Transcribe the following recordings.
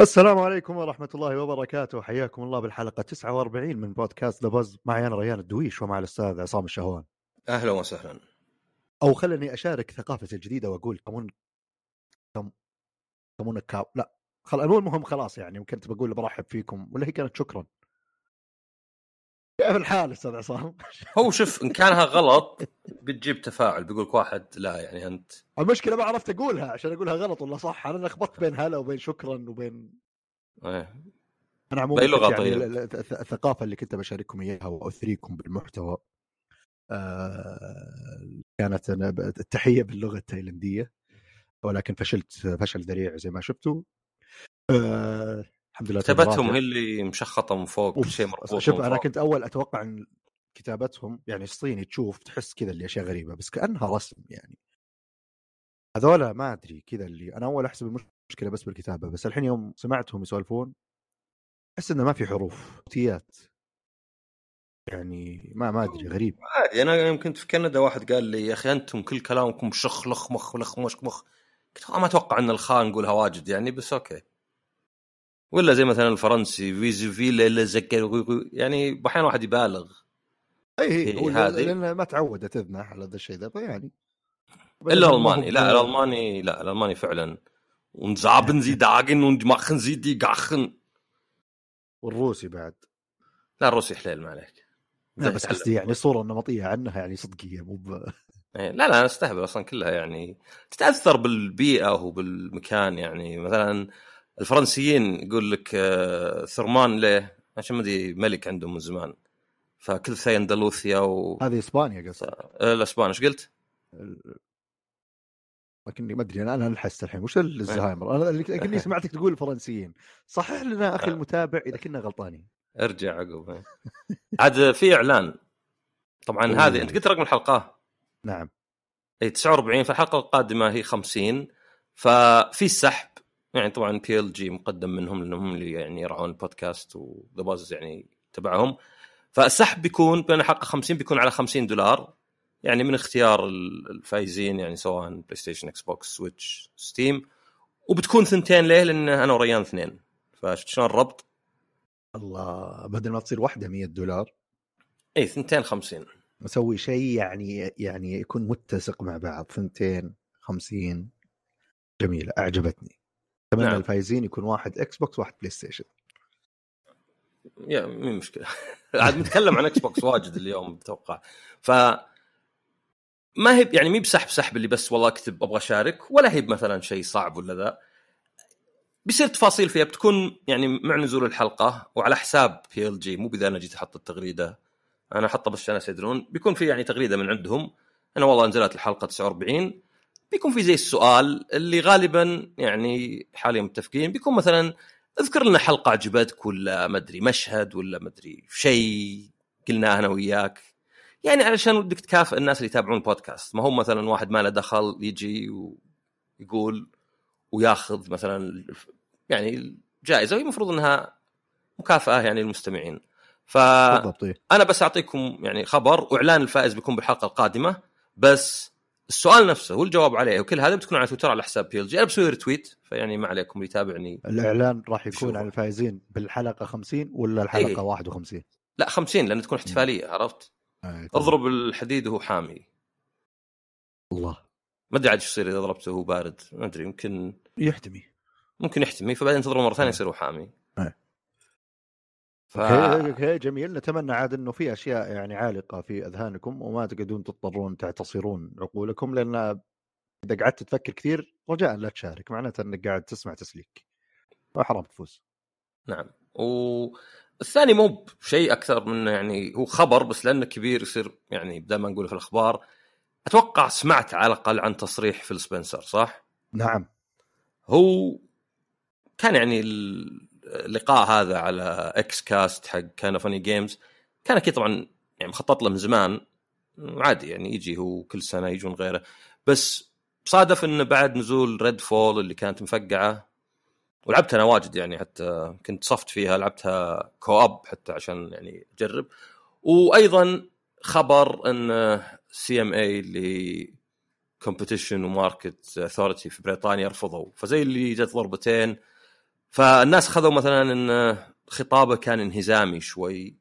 السلام عليكم ورحمة الله وبركاته. حياكم الله بالحلقة 49 من بودكاست ذا بز معي أنا ريان الدويش ومع الأستاذ عصام الشهوان. أهلا وسهلا. أو خلني أشارك ثقافتي الجديدة وأقول كمون كم كمون كاب لا خل المهم خلاص يعني كنت بقول برحب فيكم ولا هي كانت شكرا. كيف الحال أستاذ عصام؟ هو شوف إن كانها غلط بتجيب تفاعل بيقول لك واحد لا يعني أنت المشكلة ما عرفت أقولها عشان أقولها غلط ولا صح أنا لخبطت بين هلا وبين شكرا وبين إيه. أنا عموما يعني طيب؟ ال- ال- الث- الثقافة اللي كنت بشارككم إياها وأثريكم بالمحتوى آه كانت أنا التحية باللغة التايلندية ولكن فشلت فشل ذريع زي ما شفتوا آه الحمد لله كتابتهم. هي اللي مشخطة من فوق شيء مربوط شوف أنا. كنت أول أتوقع إن كتابتهم يعني الصيني تشوف تحس كذا اللي أشياء غريبة بس كأنها رسم يعني هذولا ما أدري كذا اللي أنا أول أحسب المشكلة بس بالكتابة بس الحين يوم سمعتهم يسولفون أحس إنه ما في حروف صوتيات يعني ما ما أدري غريب عادي أنا يوم كنت في كندا واحد قال لي يا أخي أنتم كل كلامكم شخ لخ مخ لخ مخ قلت والله ما أتوقع إن الخاء نقولها واجد يعني بس okay ولا زي مثلا الفرنسي فيزي في يعني أحيانا واحد يبالغ أي هي هذه. لأن ما تعودت إذنه على هذا الشيء ذا فيعني إلا الألماني. لا الألماني لا الألماني فعلا. ونزابن زي داغن ونجماخن زي دي قاخن والروسي بعد. لا الروسي حليل ما عليك. لا بس. قصدي يعني صورة نمطيه عنها يعني صدقية مو ب... إيه، لا لا أنا أستهبل أصلا كلها يعني. تتأثر بالبيئة وبالمكان يعني. مثلا الفرنسيين يقول لك آه، ثرمان ليه؟ عشان ما أدري ملك عندهم من زمان. فكل ثي اندلوثيا و هذه إسبانيا قصدي آه، الاسبان إيش قلت؟ لكني ما أدري أنا أنا الحست الحين. وش الزهايمر؟ أنا اللي- لكني سمعتك تقول الفرنسيين صحح لنا أخي المتابع اذا كنا غلطانين. ارجع عقب. إيه. عاد في إعلان. طبعا. هذه أنت قلت رقم الحلقة؟ نعم. اي 49 فالحلقة القادمة هي 50 ففي سحب يعني طبعا بي ال جي مقدم منهم لأنهم هم اللي يعني يرعون البودكاست و The Buzz يعني تبعهم. فالسحب بيكون بين الحلقة 50 بيكون على 50 دولار. يعني من اختيار ال- الفايزين يعني سواء بلاي ستيشن إكس بوكس سويتش ستيم وبتكون ثنتين ليه؟ لأن أنا وريان اثنين. فشفت شلون الربط؟ الله بدل ما تصير واحدة 100 دولار. اي ثنتين 50 نسوي شيء يعني يعني يكون متسق مع بعض. ثنتين 50 جميلة أعجبتني. اتمنى نعم. الفايزين يكون واحد إكس بوكس واحد بلاي ستيشن. يا مين مشكلة. عاد نتكلم عن إكس بوكس واجد اليوم بتوقع. ف ما هي يعني مي بسحب سحب اللي بس والله أكتب أبغى أشارك ولا هي مثلا شيء صعب ولا ذا. بيصير تفاصيل فيها بتكون يعني مع نزول الحلقة وعلى حساب بي ال جي مو بذا أنا جيت أحط التغريدة. أنا أحطها بس عشان الناس يدرون بيكون في يعني تغريدة من عندهم. أنا والله نزلت الحلقة 49 بيكون في زي السؤال اللي غالبا يعني حاليا متفقين بيكون مثلا اذكر لنا حلقة عجبتك ولا ما أدري مشهد ولا ما أدري شيء قلناه أنا وياك. يعني علشان ودك تكافئ الناس اللي يتابعون البودكاست ما هو مثلا واحد ما له دخل يجي ويقول وياخذ مثلا يعني الجائزة وهي المفروض إنها مكافأة يعني للمستمعين. بالضبط إيه. بس أعطيكم يعني خبر وإعلان الفائز بيكون بالحلقة القادمة بس السؤال نفسه والجواب عليه وكل هذا بتكون على تويتر على حساب بي ال جي أنا بسوي retweet فيعني ما عليكم اللي يتابعني الإعلان راح يكون. عن الفايزين بالحلقة 50 ولا الحلقة إيه. 51 لا 50 لأن تكون احتفالية عرفت؟ آه، اضرب الحديد وهو حامي الله ما أدري عاد إيش يصير إذا ضربته وهو بارد ما أدري يمكن يحتمي ممكن يحتمي فبعدين تضربه مرة ثانية آه. يصير هو حامي آه. ف... أوكي أوكي جميل. نتمنى عاد إنه في أشياء يعني عالقة في أذهانكم وما تقعدون تضطرون تعتصرون عقولكم لأن إذا قعدت تفكر كثير رجاء لا تشارك معناته إنك قاعد تسمع تسليك. وحرام تفوز. نعم. والثاني مو بشيء أكثر من يعني هو خبر بس لأنه كبير يصير يعني بدل ما نقوله في الأخبار أتوقع سمعت على الأقل عن تصريح فيل سبنسر صح؟ نعم. هو كان يعني اللقاء هذا على Xcast حق Kinda Funny Games كان أكيد طبعا يعني مخطط له من زمان. عادي يعني يجي هو كل سنة يجون غيره. بس صادف إنه بعد نزول Redfall اللي كانت مفقعة ولعبتها أنا واجد يعني حتى كنت صفت فيها لعبتها co-op حتى عشان يعني أجرب. وأيضا خبر إن CMA اللي Competition و Market Authority في بريطانيا رفضوا. فزي اللي جت ضربتين فالناس خذوا مثلا إن خطابه كان انهزامي شوي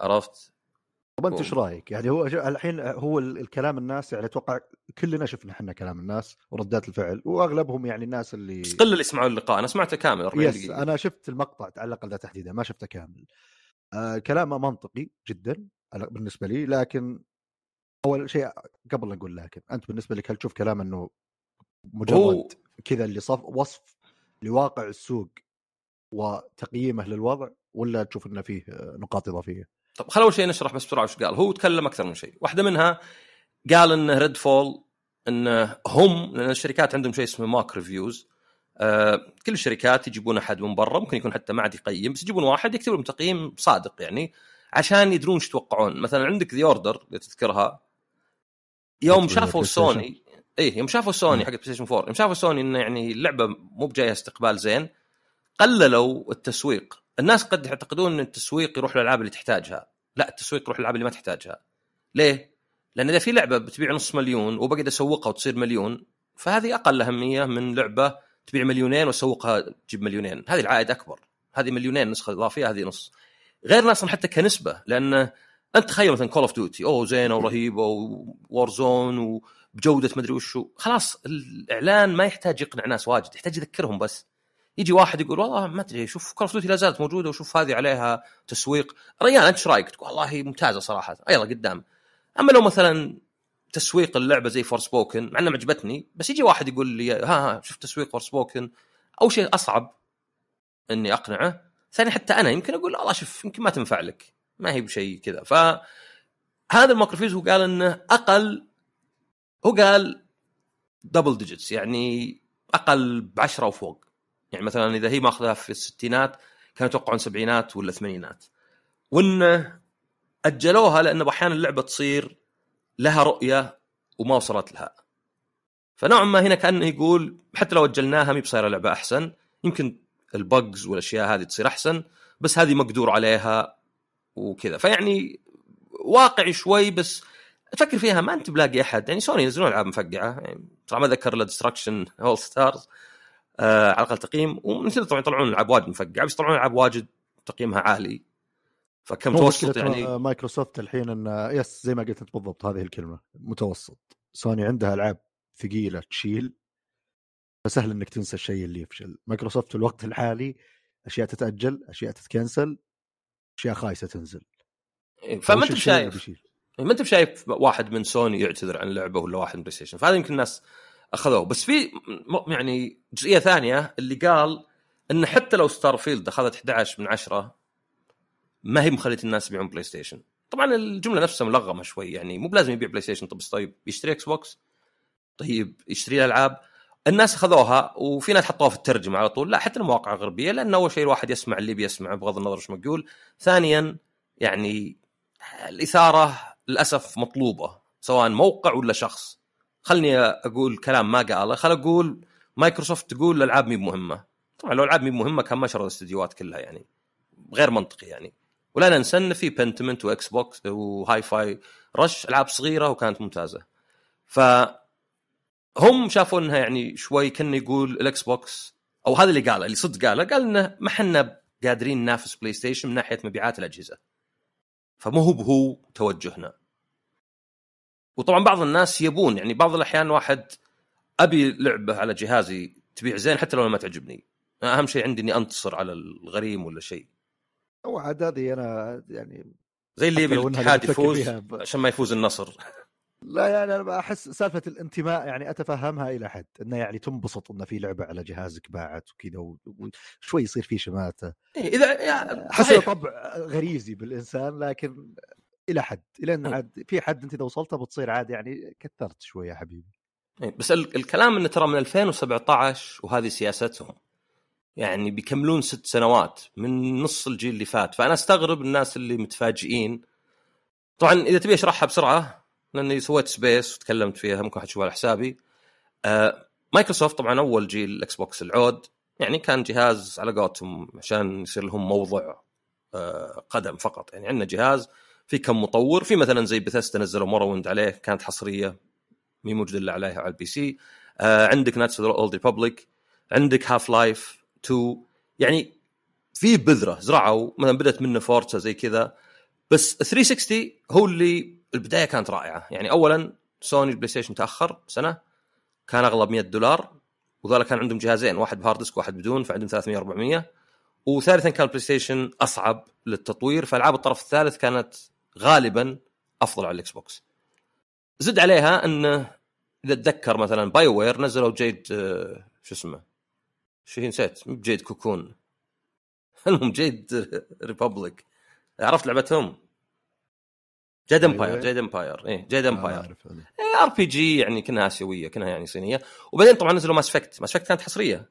عرفت؟ طب أنت إيش رأيك؟ يعني هو الحين هو الكلام الناس يعني أتوقع كلنا شفنا إحنا كلام الناس وردات الفعل وأغلبهم يعني الناس اللي قل اللي يسمعوا اللقاء أنا سمعته كامل 40 يس دقيقة أنا شفت المقطع على الاقل ذا تحديدا ما شفته كامل آه كلامه منطقي جدا بالنسبة لي لكن أول شيء قبل نقول لكن أنت بالنسبة لك هل تشوف كلام إنه مجرد هو- كذا اللي صف وصف لواقع السوق وتقييمه للوضع ولا تشوف إنه فيه آه، نقاط إضافية؟ طب خل أول شيء نشرح بس بسرعة وش قال هو تكلم أكثر من شيء واحدة منها قال ان Redfall ان هم لأن الشركات عندهم شيء اسمه mock reviews آه كل الشركات يجيبون أحد من برا ممكن يكون حتى ما عاد يقيم بس يجيبون واحد يكتب لهم تقييم صادق يعني عشان يدرون إيش يتوقعون مثلا عندك The Order اللي تذكرها يوم شافوا. سوني إيه يوم شافوا سوني. حق بلاي ستيشن 4 يوم شافوا سوني إنه يعني اللعبة مو بجاية استقبال زين قللوا التسويق. الناس قد يعتقدون إن التسويق يروح للألعاب اللي تحتاجها. لا التسويق يروح للألعاب اللي ما تحتاجها. ليه؟ لأن إذا في لعبة بتبيع نص مليون وبقعد أسوقها وتصير مليون فهذه أقل أهمية من لعبة تبيع مليونين وأسوقها تجيب مليونين. هذه العائد أكبر. هذه مليونين نسخة إضافية هذه نص. غير أصلا حتى كنسبة لأن أنت تخيل مثلا Call of Duty أوه زينه ورهيبه Warzone وبجوده مدري وشو خلاص الإعلان ما يحتاج يقنع ناس واجد يحتاج يذكرهم بس. يجي واحد يقول والله ما أدري شوف Call of لا زالت موجودة وشوف هذه عليها تسويق. ريان أنت إيش رأيك؟ تقول والله ممتازة صراحة. يلا قدام. أما لو مثلا تسويق اللعبة زي Forspoken مع انها عجبتني بس يجي واحد يقول لي ها ها شوف تسويق Forspoken أول شيء أصعب إني أقنعه. ثاني حتى أنا يمكن أقول والله شوف يمكن ما تنفع لك ما هي بشيء كذا. ف هذا ال mock reviews هو قال إنه أقل هو قال double digits يعني أقل ب 10 وفوق. يعني مثلا إذا هي ماخذها في الستينات كانوا يتوقعون سبعينات ولا ثمانينات. وانه أجلوها لأن أحيانا اللعبة تصير لها رؤية وما وصلت لها. فنوعا ما هنا كأنه يقول حتى لو أجلناها مي بصايرة لعبة أحسن. يمكن ال bugs والأشياء هذه تصير أحسن بس هذه مقدور عليها وكذا. فيعني واقعي شوي بس تفكر فيها ما أنت بلاقي أحد. يعني سوني ينزلون ألعاب مفقعة. يعني طبعا ما ذكر إلا Destruction AllStars آه على الأقل تقييم. ومثل طبعا يطلعون ألعاب واجد مفقعة بس يطلعون ألعاب واجد تقييمها عالي. فكم مو توسط مشكلة يعني ما- مايكروسوفت الحين انه yes زي ما قلت أنت بالضبط هذه الكلمة متوسط. سوني عندها ألعاب ثقيلة تشيل فسهل إنك تنسى الشيء اللي يفشل. مايكروسوفت في الوقت الحالي أشياء تتأجل أشياء تتكنسل أشياء خايسة تنزل. فما وش أنت شايف؟ ما انت شايف واحد من سوني يعتذر عن لعبه ولا واحد من بلاي ستيشن؟ فهذا يمكن الناس أخذوه. بس في يعني جزئية ثانية اللي قال إن حتى لو ستار فيلد أخذت 11 من 10 ما هي مخلية الناس يبيعون بلاي ستيشن. طبعا الجملة نفسها ملغمة شوي يعني مو بلازم يبيع بلاي ستيشن. طب طيب يشتري إكس بوكس طيب يشتري ألعاب؟ الناس أخذوها وفي ناس حطوها في الترجمة على طول. لا حتى المواقع الغربية لأن أول شيء الواحد يسمع اللي بيسمعه بغض النظر إيش مقول ثانيا يعني الإثارة للأسف مطلوبة سواء موقع ولا شخص. خلني أقول كلام ما قاله. خل أقول مايكروسوفت تقول الألعاب مي مهمة. طبعا لو الألعاب مي مهمة كان ما شروا الاستديوهات كلها يعني. غير منطقي يعني. ولا ننسى إن في Pentiment واكس بوكس و Hi-Fi Rush ألعاب صغيرة وكانت ممتازة. ف هم شافوا إنها يعني شوي كأن يقول الاكس بوكس أو هذا اللي قاله اللي صدق قاله. قال إنه ما حنا قادرين ننافس بلاي ستيشن من ناحية مبيعات الأجهزة. فمو هو بهو توجهنا. وطبعا بعض الناس يبون يعني بعض الأحيان واحد أبي لعبة على جهازي تبيع زين حتى لو ما تعجبني. أهم شيء عندي إني أنتصر على الغريم ولا شيء. هو عاد هذه أنا يعني زي اللي يبي الاتحاد يفوز ب- عشان ما يفوز النصر. لا يعني أنا احس سالفة الانتماء يعني أتفهمها إلى حد إنه يعني تنبسط إنه في لعبة على جهازك باعت وكذا وشوي يصير في شماتة. إيه إذا أحس صحيح. طبع غريزي بالإنسان لكن إلى حد إلى إن مم. عاد في حد أنت إذا وصلته بتصير عاد يعني كثرت شوي يا حبيبي. إيه، بس ال- الكلام انه ترى من 2017 وهذه سياستهم يعني بيكملون ست سنوات من نص الجيل اللي فات فأنا أستغرب الناس اللي متفاجئين. طبعا إذا تبي أشرحها بسرعة لأني سويت space وتكلمت فيها ممكن حتشوفها على حسابي. آه مايكروسوفت طبعا أول جيل الاكس بوكس العود. يعني كان جهاز على قولتهم عشان يصير لهم موضع آه قدم فقط. يعني عندنا جهاز في كم مطور في مثلا زي بثيستا نزلوا Morrowind عليه كانت حصرية مي موجود الا عليها على ال PC. آه عندك Knights Old Republic عندك Half-Life 2 يعني في بذرة زرعوا مثلا بدأت منه Forza زي كذا. بس 360 هو اللي البداية كانت رائعة. يعني اولا سوني البلاي ستيشن تأخر سنة كان اغلى ب 100 دولار وذولا كان عندهم جهازين واحد ب hard disk وواحد بدون فعندهم 300 400 وثالثا كان البلاي ستيشن أصعب للتطوير فألعاب الطرف الثالث كانت غالبا أفضل على الإكس بوكس. زد عليها انه إذا تذكر مثلا BioWare نزلوا Jade آه، شو اسمه شو هي نسيت؟ مو بجيد كوكون. المهم Jade Republic عرفت لعبتهم؟ Jade Empire. Jade Empire إيه Jade ما Empire. RPG يعني كانها آسيوية كانها يعني صينية. وبعدين طبعا نزلوا Mass Effect Mass Effect كانت حصرية.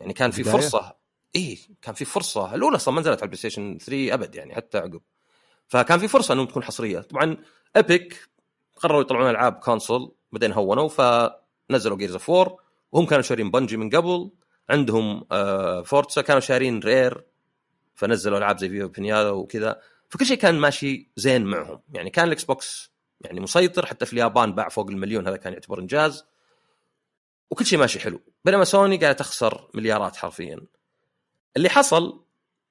يعني كان في بداية؟ فرصة. اي كان في فرصة. الأولى أصلا ما نزلت على البلاي ستيشن 3 أبد يعني حتى عقب. فكان في فرصة إنهم تكون حصرية. طبعا Epic قرروا يطلعون ألعاب console بعدين هونوا فنزلوا Gears of War وهم كانوا شارين Bungie من قبل. عندهم آه Forza كانوا شارين Rare فنزلوا ألعاب زي Viva Piñata وكذا. فكل شيء كان ماشي زين معهم. يعني كان الاكس بوكس يعني مسيطر حتى في اليابان باع فوق المليون هذا كان يعتبر إنجاز. وكل شيء ماشي حلو. بينما سوني قاعدة تخسر مليارات حرفيا. اللي حصل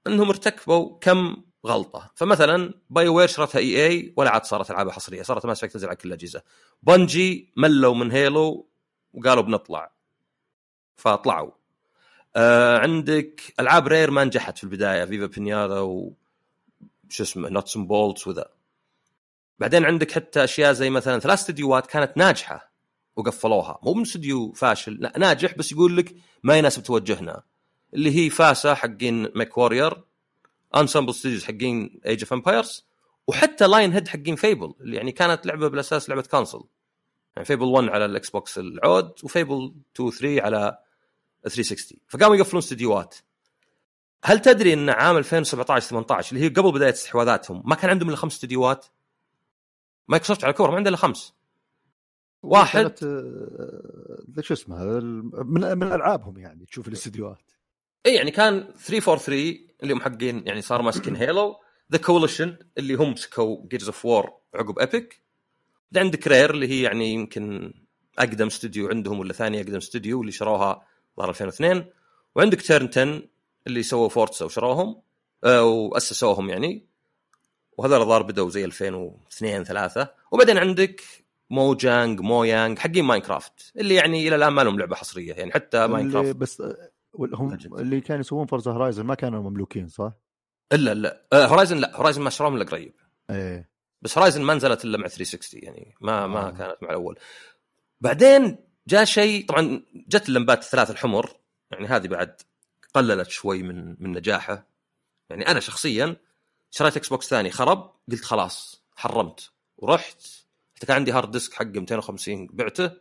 إنهم ارتكبوا كم غلطة. فمثلا BioWare شرتها EA ولا عاد صارت ألعابها حصرية. صارت Mass Effect تنزل على كل الأجهزة. Bungie ملوا من Halo وقالوا بنطلع. فطلعوا. آه عندك ألعاب Rare ما نجحت في البداية. Viva Piñata و شو اسمه Nuts Bolts وذا. بعدين عندك حتى أشياء زي مثلا ثلاث استديوهات كانت ناجحة وقفلوها. مو من استوديو فاشل لا ناجح بس يقول لك ما يناسب توجهنا. اللي هي FASA حقين MechWarrior Ensemble Studios حقين Age of Empires وحتى Lionhead حقين Fable اللي يعني كانت لعبة بالأساس لعبة console يعني Fable 1 على الإكس بوكس العود و Fable 2 3 على 360 فقاموا يقفلون استديوهات. هل تدري إن عام 2017 18 اللي هي قبل بداية استحواذاتهم ما كان عندهم إلا خمس استديوهات؟ مايكروسوفت على كور ما عنده إلا خمس. واحد. آه، شو اسمه من من ألعابهم يعني تشوف الاستديوهات. إي يعني كان 343 اللي هم حقين يعني صاروا ماسكين Halo The Coalition اللي هم مسكوا Gears of War عقب بعدين عندك Rare اللي هي يعني يمكن أقدم استوديو عندهم ولا ثاني أقدم استوديو اللي شروها ظهر 2002 وعندك Turn 10 اللي سووا Forza وشروهم آه وأسسوهم يعني. وهذول الظاهر بدوا زي 2002 3 وبعدين عندك Mojang Mojang حقين Minecraft اللي يعني إلى الآن ما لهم لعبة حصرية يعني حتى Minecraft. بس آه، هم. اللي كانوا يسوون Forza Horizon ما كانوا مملوكين صح؟ إلا لا آه Horizon لا. Horizon ما شروهم إلا قريب. إيه. بس Horizon ما نزلت إلا مع 360 يعني. ما ما آه. كانت مع الأول. بعدين جاء شيء طبعا جت اللمبات الثلاث الحمر يعني هذه بعد قللت شوي من من نجاحه. يعني أنا شخصيا شريت Xbox ثاني؟ خرب قلت خلاص حرمت. ورحت حتى كان عندي hard disk حقه 250 بعته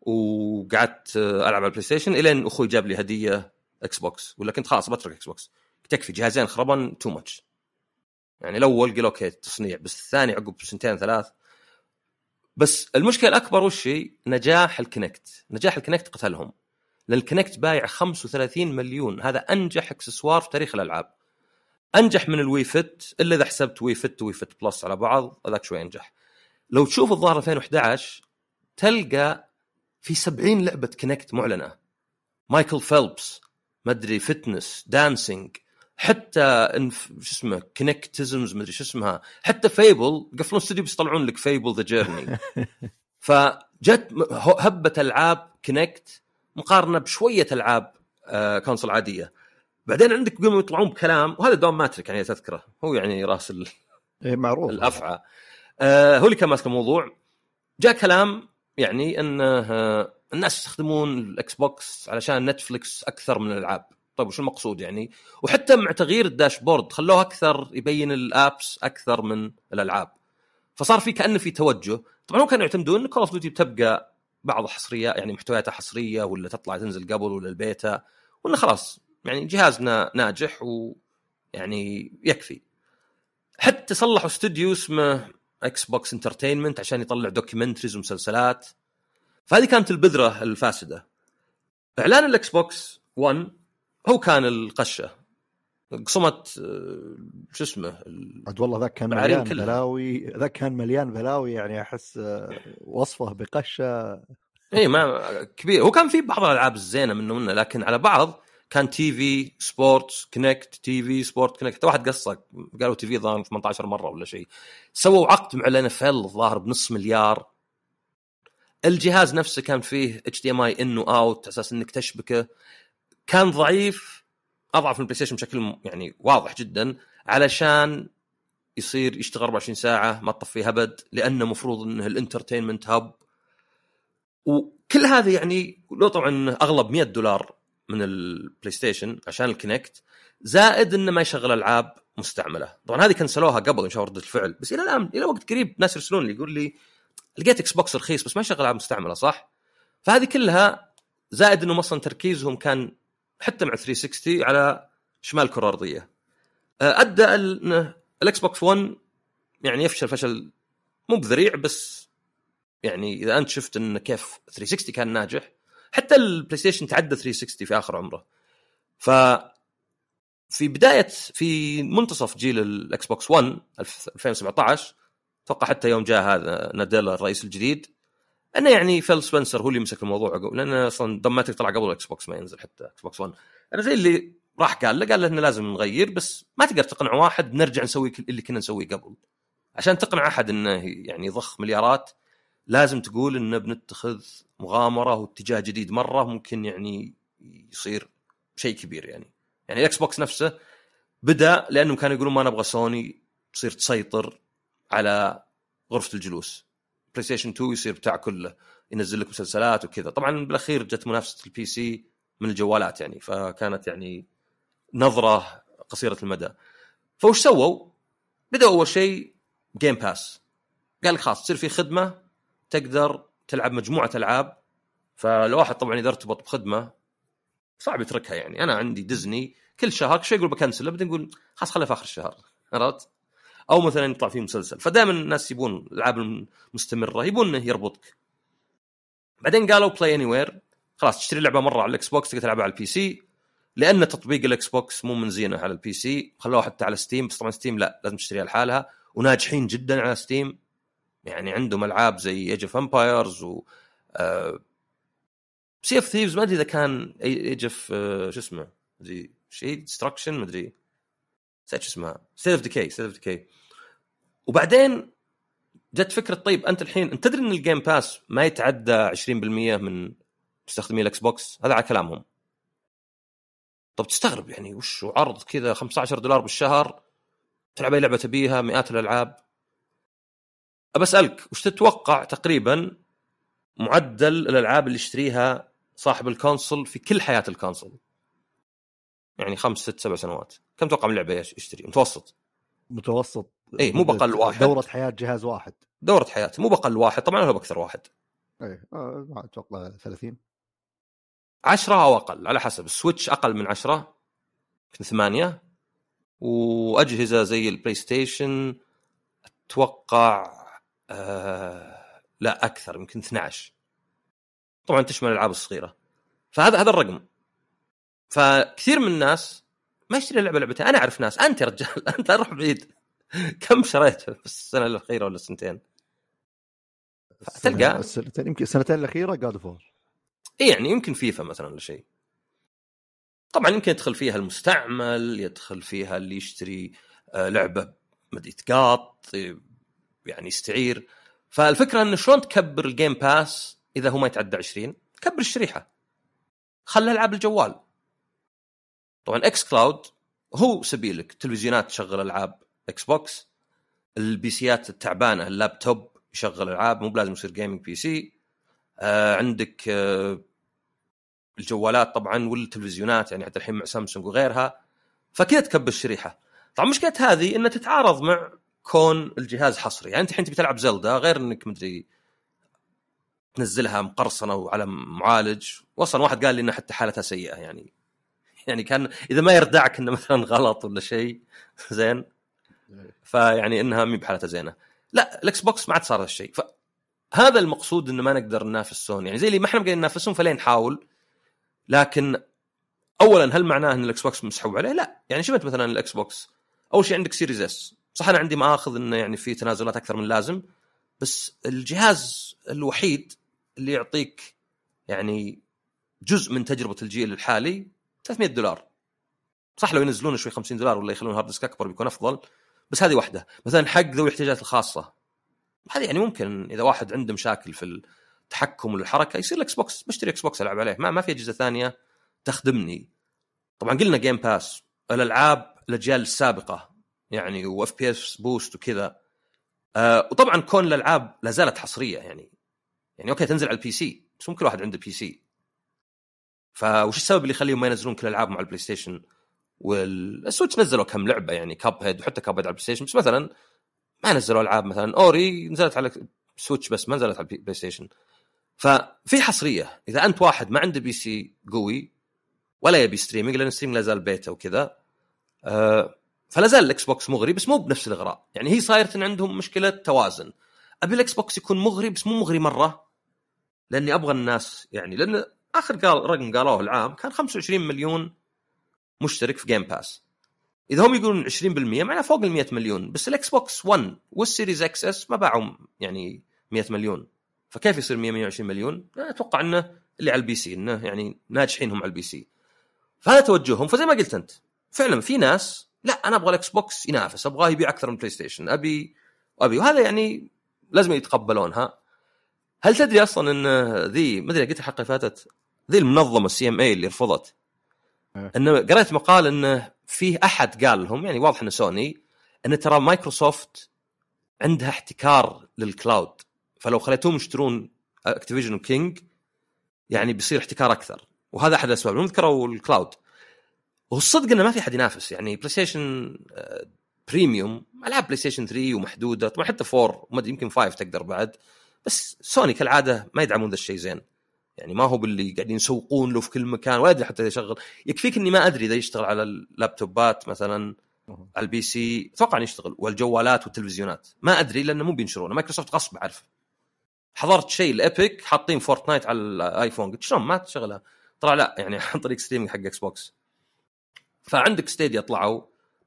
وقعدت ألعب على ال PlayStation إلين أخوي جاب لي هدية Xbox ولا كنت خلاص بترك Xbox تكفي جهازين خربان too much يعني الأول قال okay تصنيع بس الثاني عقب سنتين ثلاث. بس المشكلة الأكبر وش هي؟ نجاح ال Kinect نجاح ال Kinect قتلهم. لأن ال Kinect بايع 35 مليون. هذا أنجح إكسسوار في تاريخ الألعاب. أنجح من ال Wii Fit إلا إذا حسبت Wii Fit Wii Fit Plus على بعض هذاك شوي أنجح. لو تشوف الظاهر 2011 تلقى في 70 لعبة Kinect معلنة. مايكل فيلبس مدري fitness dancing حتى انف... شو اسمه Kinectimals مدري شو اسمها. حتى Fable قفلون استوديو بس يطلعون لك Fable The Journey فجت هبة ألعاب Kinect مقارنة بشوية ألعاب آه console عادية. بعدين عندك قاموا يطلعون بكلام وهذا دون ماتريك يعني تذكره. هو يعني راس ال... إيه معروف. الأفعى. آه هو اللي كان ماسك الموضوع. جاء كلام يعني إن آه الناس يستخدمون ال Xbox علشان Netflix أكثر من الألعاب. طيب وش المقصود يعني؟ وحتى مع تغيير ال dashboard خلوه أكثر يبين ال apps أكثر من الألعاب. فصار في كأنه في توجه. طبعا هم كانوا يعتمدون إن Call of Duty بتبقى بعض حصرية يعني محتوياتها حصرية ولا تطلع تنزل قبل ولا البيتا ولا خلاص يعني جهازنا ناجح ويعني يكفي. حتى صلحوا استوديو اسمه Xbox Entertainment عشان يطلع documentaries ومسلسلات. فهذه كانت البذرة الفاسدة. إعلان ال Xbox 1 هو كان القشة. قصمت آه، شو اسمه عاد والله ذاك كان مليان. بلاوي ذاك كان مليان بلاوي يعني أحس آه، وصفه بقشة. اي ما كبير. هو كان في بعض الألعاب الزينة منه منه لكن على بعض كان TV sport Kinect TV sport Kinect. واحد قصة قالوا TV ظهر 18 مرة ولا شيء. سووا عقد مع ال NFL الظاهر بنص مليار. الجهاز نفسه كان فيه HDMI in و out أساس إنك تشبكه. كان ضعيف أضعف من ال PlayStation بشكل يعني واضح جدا علشان يصير يشتغل 24 ساعة ما تطفيه ابد لأنه مفروض إنه ال entertainment hub وكل هذا يعني لو طبعا أغلى ب 100 دولار من ال PlayStation عشان ال Kinect زائد إنه ما يشغل ألعاب مستعملة. طبعا هذه كنسلوها قبل إن شاء الله رده الفعل بس إلى الآن إلى وقت قريب ناس يرسلون لي يقول لي لقيت Xbox رخيص بس ما يشغل ألعاب مستعملة صح؟ فهذه كلها زائد انهم أصلا تركيزهم كان حتى مع 360 على شمال الكره الارضيه آه، أدى إنه ال Xbox 1 يعني يفشل فشل مو بذريع بس يعني إذا أنت شفت إن كيف 360 كان ناجح حتى ال PlayStation تعدى 360 في آخر عمره. ف في بداية في منتصف جيل ال Xbox 1 2017 أتوقع حتى يوم جاء هذا ناديلا الرئيس الجديد انه يعني فيل سبنسر هو اللي مسك الموضوع عقب لأن أصلا دون ماتريك طلع قبل ال Xbox ما ينزل حتى Xbox 1 أنا زي اللي راح قال له قال له إنه لازم نغير بس ما تقدر تقنع واحد نرجع نسوي اللي كنا نسويه قبل. عشان تقنع أحد إنه يعني يضخ مليارات لازم تقول إنه بنتخذ مغامرة واتجاه جديد مرة ممكن يعني يصير شيء كبير يعني. يعني ال Xbox نفسه بدأ لأنهم كانوا يقولون ما نبغى سوني تصير تسيطر على غرفة الجلوس. PlayStation 2 يصير بتاع كله ينزل لك مسلسلات وكذا. طبعا بالأخير جت منافسة ال PC من الجوالات يعني فكانت يعني نظرة قصيرة المدى. فوش سووا؟ بدأوا أول شيء Game Pass قال لك خلاص تصير في خدمة تقدر تلعب مجموعة ألعاب فلو واحد طبعا إذا ارتبط بخدمة صعب يتركها يعني. أنا عندي ديزني كل شهر كل شيء يقول بكنسله بعدين نقول خلاص خليه في آخر الشهر. عرفت؟ أو مثلا يطلع فيه مسلسل. فدائما الناس يبون الألعاب المستمرة يبون إنه يربطك. بعدين قالوا Play Anywhere خلاص تشتري لعبة مرة على ال Xbox تقدر تلعبها على ال PC. لأن تطبيق ال Xbox مو من زينه على ال PC. خلوها حتى على Steam. بس طبعا Steam لا لازم تشتريها لحالها. وناجحين جدا على Steam. يعني عندهم ألعاب زي Age of Empires و Sea of Thieves ما أدري إذا كان Age of شو اسمه؟ مدري شيء؟ destruction مدري نسيت شو اسمها؟ State of Decay State of Decay وبعدين جت فكرة طيب أنت الحين أنت تدري إن ال Game Pass ما يتعدى 20% من مستخدمي ال Xbox هذا على كلامهم. طب تستغرب يعني وش عرض كذا 15 دولار بالشهر؟ تلعب أي لعبة تبيها؟ مئات الألعاب. بسالك وش تتوقع تقريبا معدل الألعاب اللي يشتريها صاحب ال console في كل حياة ال console؟ يعني خمس ست سبع سنوات. كم تتوقع من لعبه يشتري متوسط. متوسط. إيه، مو بأقل واحد. دورة حياة جهاز واحد. دورة حياته مو بقل واحد. طبعا ولا باكثر واحد. إيه آه، أتوقع 30 عشرة أو أقل على حسب. ال Switch أقل من عشرة يمكن ثمانية. وأجهزة زي ال PlayStation أتوقع آه لا أكثر يمكن 12 طبعا تشمل الألعاب الصغيرة. فهذا هذا الرقم. فكثير من الناس ما يشتري لعبه لعبتين أنا أعرف ناس. أنت يا رجال. أنت لا روح بعيد. كم شريت في السنة الأخيرة ولا السنتين؟ تلقى. السنتين يمكن السنتين الأخيرة God of إيه يعني يمكن فيفا مثلا ولا شيء. طبعا يمكن يدخل فيها المستعمل يدخل فيها اللي يشتري آه، لعبة مدري تقاط يعني يستعير. فالفكرة إنه شلون تكبر ال Game Pass إذا هو ما يتعدى 20 كبر الشريحة. خلى ألعاب الجوال. طبعا xCloud هو سبيلك. تلفزيونات تشغل ألعاب إكس بوكس ال PC ات التعبانة اللابتوب يشغل ألعاب مو بلازم يصير gaming PC آه عندك آه الجوالات طبعا والتلفزيونات يعني حتى الحين مع سامسونج وغيرها. فكذا تكبر الشريحه طبعا مشكلة هذه إنها تتعارض مع كون الجهاز حصري. يعني أنت الحين تبي تلعب زلدا غير إنك مدري تنزلها مقرصنة وعلى معالج. واصلا واحد قال لي إنها حتى حالتها سيئة يعني يعني كان إذا ما يردعك إنه مثلا غلط ولا شيء زين؟ فيعني إنها مي بحالتها زينة. لا الإكس بوكس ما عاد صار هالشيء فهذا المقصود إنه ما نقدر ننافس سوني. يعني زي اللي ما إحنا قاعدين ننافسهم فليه نحاول لكن اولا هل معناه إن الإكس بوكس مسحوب عليه؟ لا. يعني شفت مثلا الإكس بوكس؟ أول شيء عندك Series S. صح أنا عندي مآخذ إنه يعني في تنازلات أكثر من اللازم بس الجهاز الوحيد اللي يعطيك يعني جزء من تجربة الجيل الحالي 300 دولار. صح لو ينزلون شوي 50 دولار ولا يخلون hard disk أكبر بيكون أفضل. بس هذه واحدة مثلا حق ذوي الاحتياجات الخاصة. هذه يعني ممكن إذا واحد عنده مشاكل في التحكم والحركة يصير الاكس بوكس بشتري إكس بوكس ألعب عليه. ما, ما في أجهزة ثانية تخدمني. طبعا قلنا Game Pass الألعاب الأجيال السابقة. يعني و FPS Boost وكذا. آه وطبعا كون الألعاب لا زالت حصرية يعني. يعني أوكي تنزل على ال PC بس مو كل واحد عنده PC فوش السبب اللي يخليهم ما ينزلون كل الالعاب مع البلاي ستيشن؟ والسويتش نزلوا كم لعبة يعني Cuphead وحتى Cuphead على البلاي ستيشن بس مثلا ما نزلوا ألعاب مثلا Ori نزلت على سويتش بس ما نزلت على البلاي ستيشن. ففي حصرية إذا أنت واحد ما عنده PC قوي ولا يبي streaming لأن ال streaming لا زال وكذا آه فلا زال الاكس بوكس مغري بس مو بنفس الإغراء. يعني هي صايرة عندهم مشكلة توازن. أبي الاكس بوكس يكون مغري بس مو مغري مرة لأني أبغى الناس يعني لأن آخر قال رقم قالوه العام كان 25 مليون مشترك في Game Pass إذا هم يقولون 20% معناه فوق ال 100 مليون. بس الاكس بوكس 1 وال Series X S ما باعوا يعني 100 مليون. فكيف يصير 100 120 مليون؟ أنا أتوقع إنه اللي على ال PC إنه يعني ناجحين هم على البي سي فهذا توجههم. فزي ما قلت أنت فعلا في ناس لا أنا أبغى الاكس بوكس ينافس أبغاه يبيع أكثر من بلاي ستيشن ابي أبي. وهذا يعني لازم يتقبلونها. هل تدري أصلا إن ذي ما أدري قلت الحلقة اللي فاتت ذي المنظمة ال CMA اللي رفضت. إيه. إنه قريت مقال إنه في أحد قال لهم يعني واضح إنه سوني إن ترى مايكروسوفت عندها احتكار لل cloud. فلو خليتوهم يشترون Activision و King يعني بيصير احتكار أكثر. وهذا أحد الأسباب هم ذكروا ال cloud. والصدق إنه ما في أحد ينافس يعني بلاي ستيشن Premium ألعاب بلاي ستيشن 3 ومحدودة طبعا حتى 4 وما أدري يمكن 5 تقدر بعد. بس سوني كالعادة ما يدعمون ذا الشيء زين. يعني ما هو باللي قاعدين يسوقون له في كل مكان ولا أدري حتى يشغل. يكفيك إني ما أدري إذا يشتغل على اللابتوبات مثلا على ال PC أتوقع إنه يشتغل والجوالات والتلفزيونات. ما أدري لأنه مو بينشرونه. مايكروسوفت غصب عارف حضرت شيء ال Epic حاطين Fortnite على الآيفون. قلت شلون؟ ما تشغلها. طلع لا يعني عن طريق streaming حق إكس بوكس. فعندك Stadia طلعوا.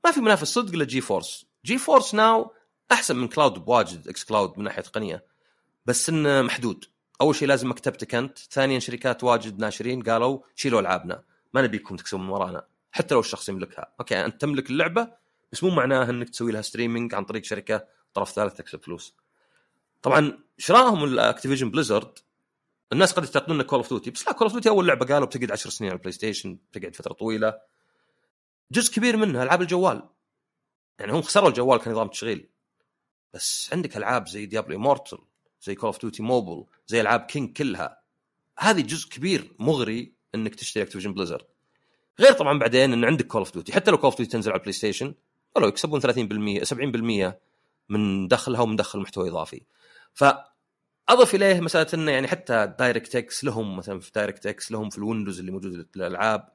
ما في منافس صدق إلا GeForce GeForce Now أحسن من cloud بواجد xCloud من ناحية تقنية. بس إنه محدود. أول شيء لازم مكتبتك أنت ثانيا شركات واجد ناشرين قالوا شيلوا ألعابنا ما نبيكم تكسبون من ورانا حتى لو الشخص يملكها. أوكي أنت تملك اللعبة بس مو معناه إنك تسوي لها streaming عن طريق شركة طرف ثالث تكسب فلوس. طبعا شرائهم ال Activision Blizzard الناس قد يعتقدون Call of Duty بس لا Call of Duty أول لعبة قالوا بتقعد 10 سنين على البلاي ستيشن بتقعد فترة طويلة. جزء كبير منها ألعاب الجوال. يعني هم خسروا الجوال كنظام تشغيل. بس عندك ألعاب زي Diablo Immortal زي Call of Duty Mobile زي ألعاب King كلها. هذه جزء كبير مغري إنك تشتري Activision Blizzard غير طبعا بعدين إن عندك Call of Duty حتى لو Call of Duty تنزل على البلاي ستيشن ولو يكسبون 30% 70% من دخلها ومن دخل محتوى إضافي. ف اضف إليه مسألة إنه يعني حتى DirectX لهم مثلا في DirectX لهم في الويندوز اللي موجود للألعاب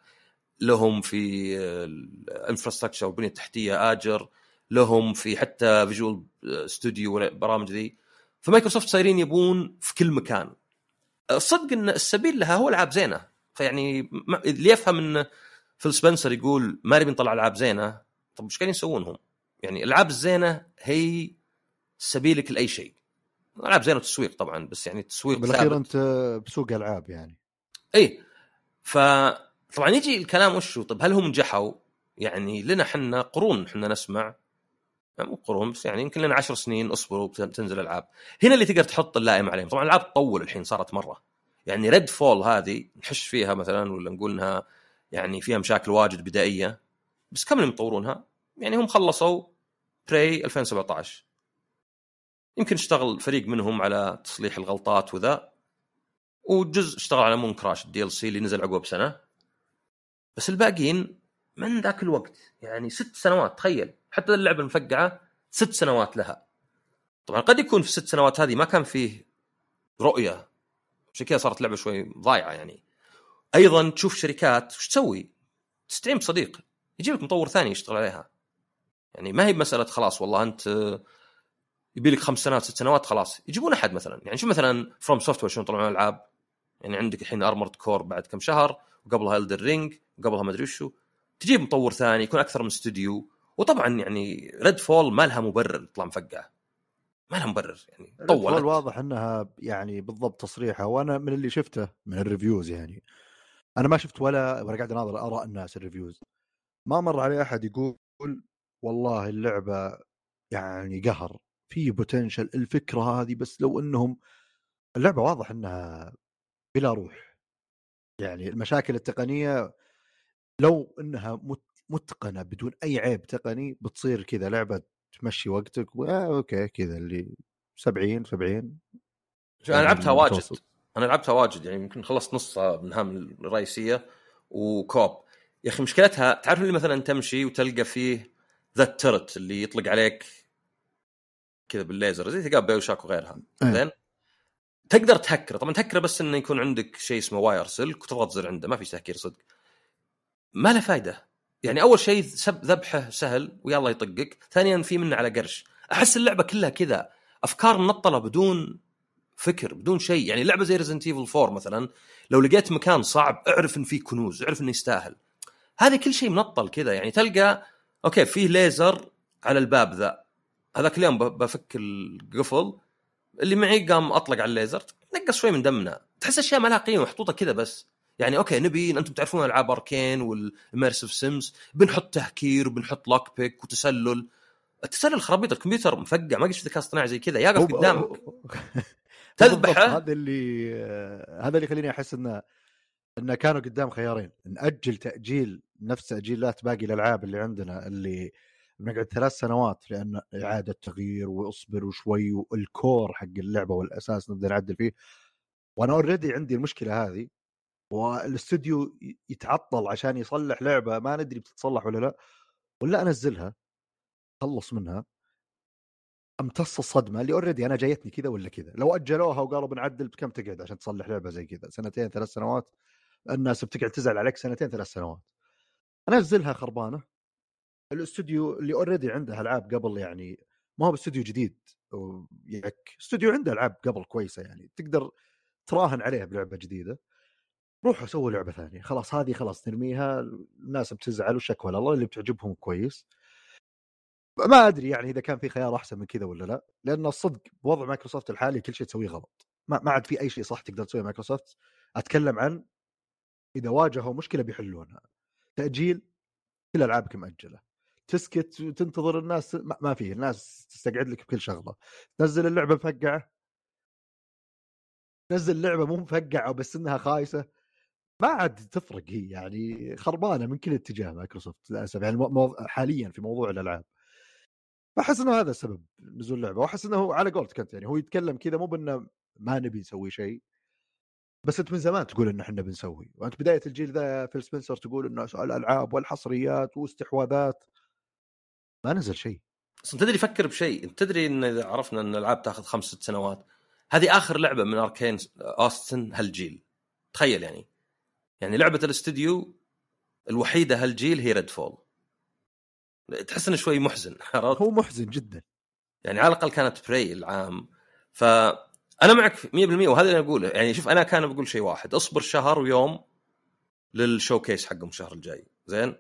لهم في ال infrastructure والبنية التحتية Azure لهم في حتى Visual Studio والبرامج ذي. فمايكروسوفت صايرين يبون في كل مكان. الصدق إن السبيل لها هو العاب زينة. فيعني اللي يفهم إن فيل سبنسر يقول ما نبي نطلع ألعاب زينة طب إيش قاعدين يسوونهم؟ يعني الالعاب الزينة هي سبيلك لأي شيء. ألعاب زينة وتسويق طبعا بس يعني تسويق بالاخير أنت بسوق ألعاب يعني. اي ف طبعا يجي الكلام وشو؟ طب هل هم نجحوا؟ يعني لنا حنا قرون حنا نسمع. مو قرون بس يعني يمكن لنا عشر سنين اصبروا تنزل ألعاب. هنا اللي تقدر تحط اللائم عليهم. طبعا الالعاب تطول الحين صارت مرة. يعني Redfall هذه نحش فيها مثلا ولا نقول إنها يعني فيها مشاكل واجد بدائية. بس كم يطورونها يعني هم خلصوا Prey 2017 يمكن اشتغل فريق منهم على تصليح الغلطات وذا. وجزء اشتغل على Mooncrash ال DLC اللي نزل عقبه بسنة. بس الباقيين من ذاك الوقت؟ يعني ست سنوات تخيل. حتى اللعبة المفقعة ست سنوات لها. طبعا قد يكون في الست سنوات هذه ما كان فيه رؤية. عشان كذا صارت لعبة شوي ضايعة يعني. أيضا تشوف شركات وش تسوي؟ تستعين بصديق. يجيب لك مطور ثاني يشتغل عليها. يعني ما هي مساله خلاص والله أنت يبي لك خمس سنوات ست سنوات خلاص. يجيبون أحد مثلا. يعني شوف مثلا FromSoftware شلون يطلعون ألعاب. يعني عندك الحين Armored Core بعد كم شهر وقبلها Elden Ring وقبلها ما أدري وشو. تجيب مطور ثاني يكون أكثر من استوديو. وطبعا يعني Redfall ما لها مبرر تطلع مفقعه ما لها مبرر يعني طولت. واضح إنها يعني بالضبط تصريحها وأنا من اللي شفته من ال reviews يعني. أنا ما شفت ولا وأنا قاعد أناظر أراء الناس ال reviews ما مر علي أحد يقول والله اللعبة يعني قهر في potential الفكرة هذه بس لو انهم اللعبة واضح إنها بلا روح. يعني المشاكل التقنية لو إنها متقنة بدون أي عيب تقني بتصير كذا لعبة تمشي وقتك و... آه okay كذا اللي 70 70 أنا يعني لعبتها واجد أنا لعبتها واجد يعني يمكن خلصت نص المهام الرئيسية و co-op. يا أخي مشكلتها تعرف اللي مثلا تمشي وتلقى فيه ذا ال turret اللي يطلق عليك كذا بالليزر زي تلقى BioShock وغيرها. إيه. زين؟ تقدر تهكره. طبعا تهكره بس إنه يكون عندك شيء اسمه wire سلك وتضغط زر عنده. ما في تهكير صدق. ما له فائده يعني أول شيء ذبحه سهل ويلا يطقك. ثانيا في منه على قرش. أحس اللعبة كلها كذا. أفكار منطلة بدون فكر بدون شيء. يعني لعبة زي Resident Evil 4 مثلا لو لقيت مكان صعب اعرف إن فيه كنوز اعرف إنه يستاهل. هذا كل شيء منطل كذا. يعني تلقى okay فيه ليزر على الباب ذا. هذاك اليوم بفك القفل. اللي معي قام أطلق على الليزر. نقص شوي من دمنا. تحس أشياء ما لها قيمة محطوطة كذا بس. يعني okay نبي أنتم تعرفون ألعاب Arkane وال immersive sims بنحط تهكير وبنحط lockpick وتسلل. التسلل خرابيط الكمبيوتر مفقع ما قد ذكاء اصطناعي زي كذا يقف قدامك. تذبحه. هذا اللي هذا اللي يخليني أحس إنه إنه كانوا قدام خيارين. نأجل تأجيل نفس تاجيلات باقي الألعاب اللي عندنا اللي بنقعد ثلاث سنوات لأن إعادة تغيير وإصبر وشوي وال core حق اللعبة والأساس نبدأ نعدل فيه. وأنا already عندي المشكلة هذه والاستوديو يتعطل عشان يصلح لعبة ما ندري بتتصلح ولا لا ولا أنزلها خلص منها. امتص الصدمة اللي already أنا جايتني كذا ولا كذا. لو أجلوها وقالوا بنعدل بكم تقعد عشان تصلح لعبة زي كذا. سنتين ثلاث سنوات. الناس بتقعد تزعل عليك سنتين ثلاث سنوات. أنزلها خربانة. الاستوديو اللي already عنده ألعاب قبل يعني ما هو باستوديو جديد. يك استوديو عنده ألعاب قبل كويسة يعني تقدر تراهن عليه بلعبة جديدة. روحوا سووا لعبة ثانية. خلاص هذه خلاص نرميها الناس بتزعل وشكوى لله اللي بتعجبهم كويس. ما أدري يعني إذا كان في خيار أحسن من كذا ولا لا لأن الصدق بوضع مايكروسوفت الحالي كل شيء تسويه غلط. ما, ما عاد في أي شيء صح تقدر تسويه مايكروسوفت. أتكلم عن إذا واجهوا مشكلة بيحلونها. تأجيل كل ألعابك مأجلة. تسكت وتنتظر الناس ما في الناس تستقعد لك بكل شغلة. تنزل اللعبة مفقعة. نزل لعبه مو مفقعة بس إنها خايسة. ما عاد تفرق هي يعني خربانة من كل اتجاه مايكروسوفت للأسف يعني حاليا في موضوع الألعاب. فاحس إنه هذا سبب نزول اللعبه وأحس إنه على قولتك أنت يعني هو يتكلم كذا مو بأنه ما نبي نسوي شيء بس أنت من زمان تقول ان إحنا بنسوي وأنت بداية الجيل ذا Phil Spencer تقول إنه الألعاب والحصريات واستحواذات. ما نزل شيء. بس تدري فكر بشيء أنت تدري إن إذا عرفنا إن الألعاب تاخذ خمس ست سنوات هذه آخر لعبة من Arkane Austin هالجيل. تخيل يعني. يعني لعبة الاستديو الوحيدة هالجيل هي Redfall تحس إنه شوي محزن عرفت؟ هو محزن جدا. يعني على الأقل كانت بري العام. فانا معك 100% وهذا اللي أقوله. يعني شوف أنا كان بقول شيء واحد اصبر شهر ويوم للشو كيس حقهم الشهر الجاي. زين؟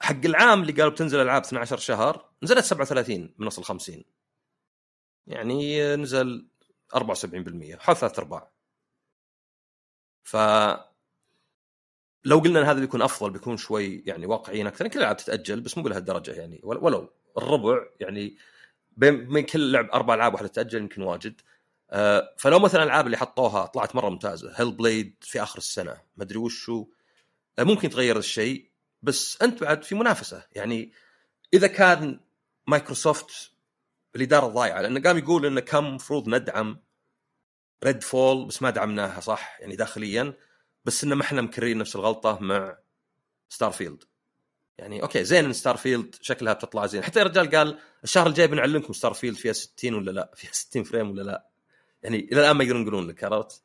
حق العام اللي قالوا بتنزل ألعاب 12 شهر نزلت 37 من أصل 50 يعني نزل 74% حول ثلاث أرباع. ف لو قلنا إن هذا بيكون أفضل بيكون شوي يعني واقعيا أكثر كل الألعاب تتأجل بس مو بهالدرجة يعني. ولو الربع يعني بين كل لعب أربع ألعاب واحدة تتأجل يمكن واجد. آه، فلو مثلا الالعاب اللي حطوها طلعت مرة ممتازة Hellblade في آخر السنة ما أدري وشو آه، ممكن يتغير الشيء بس أنت بعد في منافسة. يعني إذا كان مايكروسوفت الإدارة الضايعة لأنه قام يقول إنه كم المفروض ندعم Redfall بس ما دعمناها صح؟ يعني داخليا. بس إنه ما إحنا مكررين نفس الغلطة مع Starfield يعني okay زين إن Starfield شكلها بتطلع زين. حتى الرجال قال الشهر الجاي بنعلمكم Starfield فيها 60 ولا لا؟ فيها 60 frame ولا لا؟ يعني إلى الآن ما يقدرون يقولون لك عرفت؟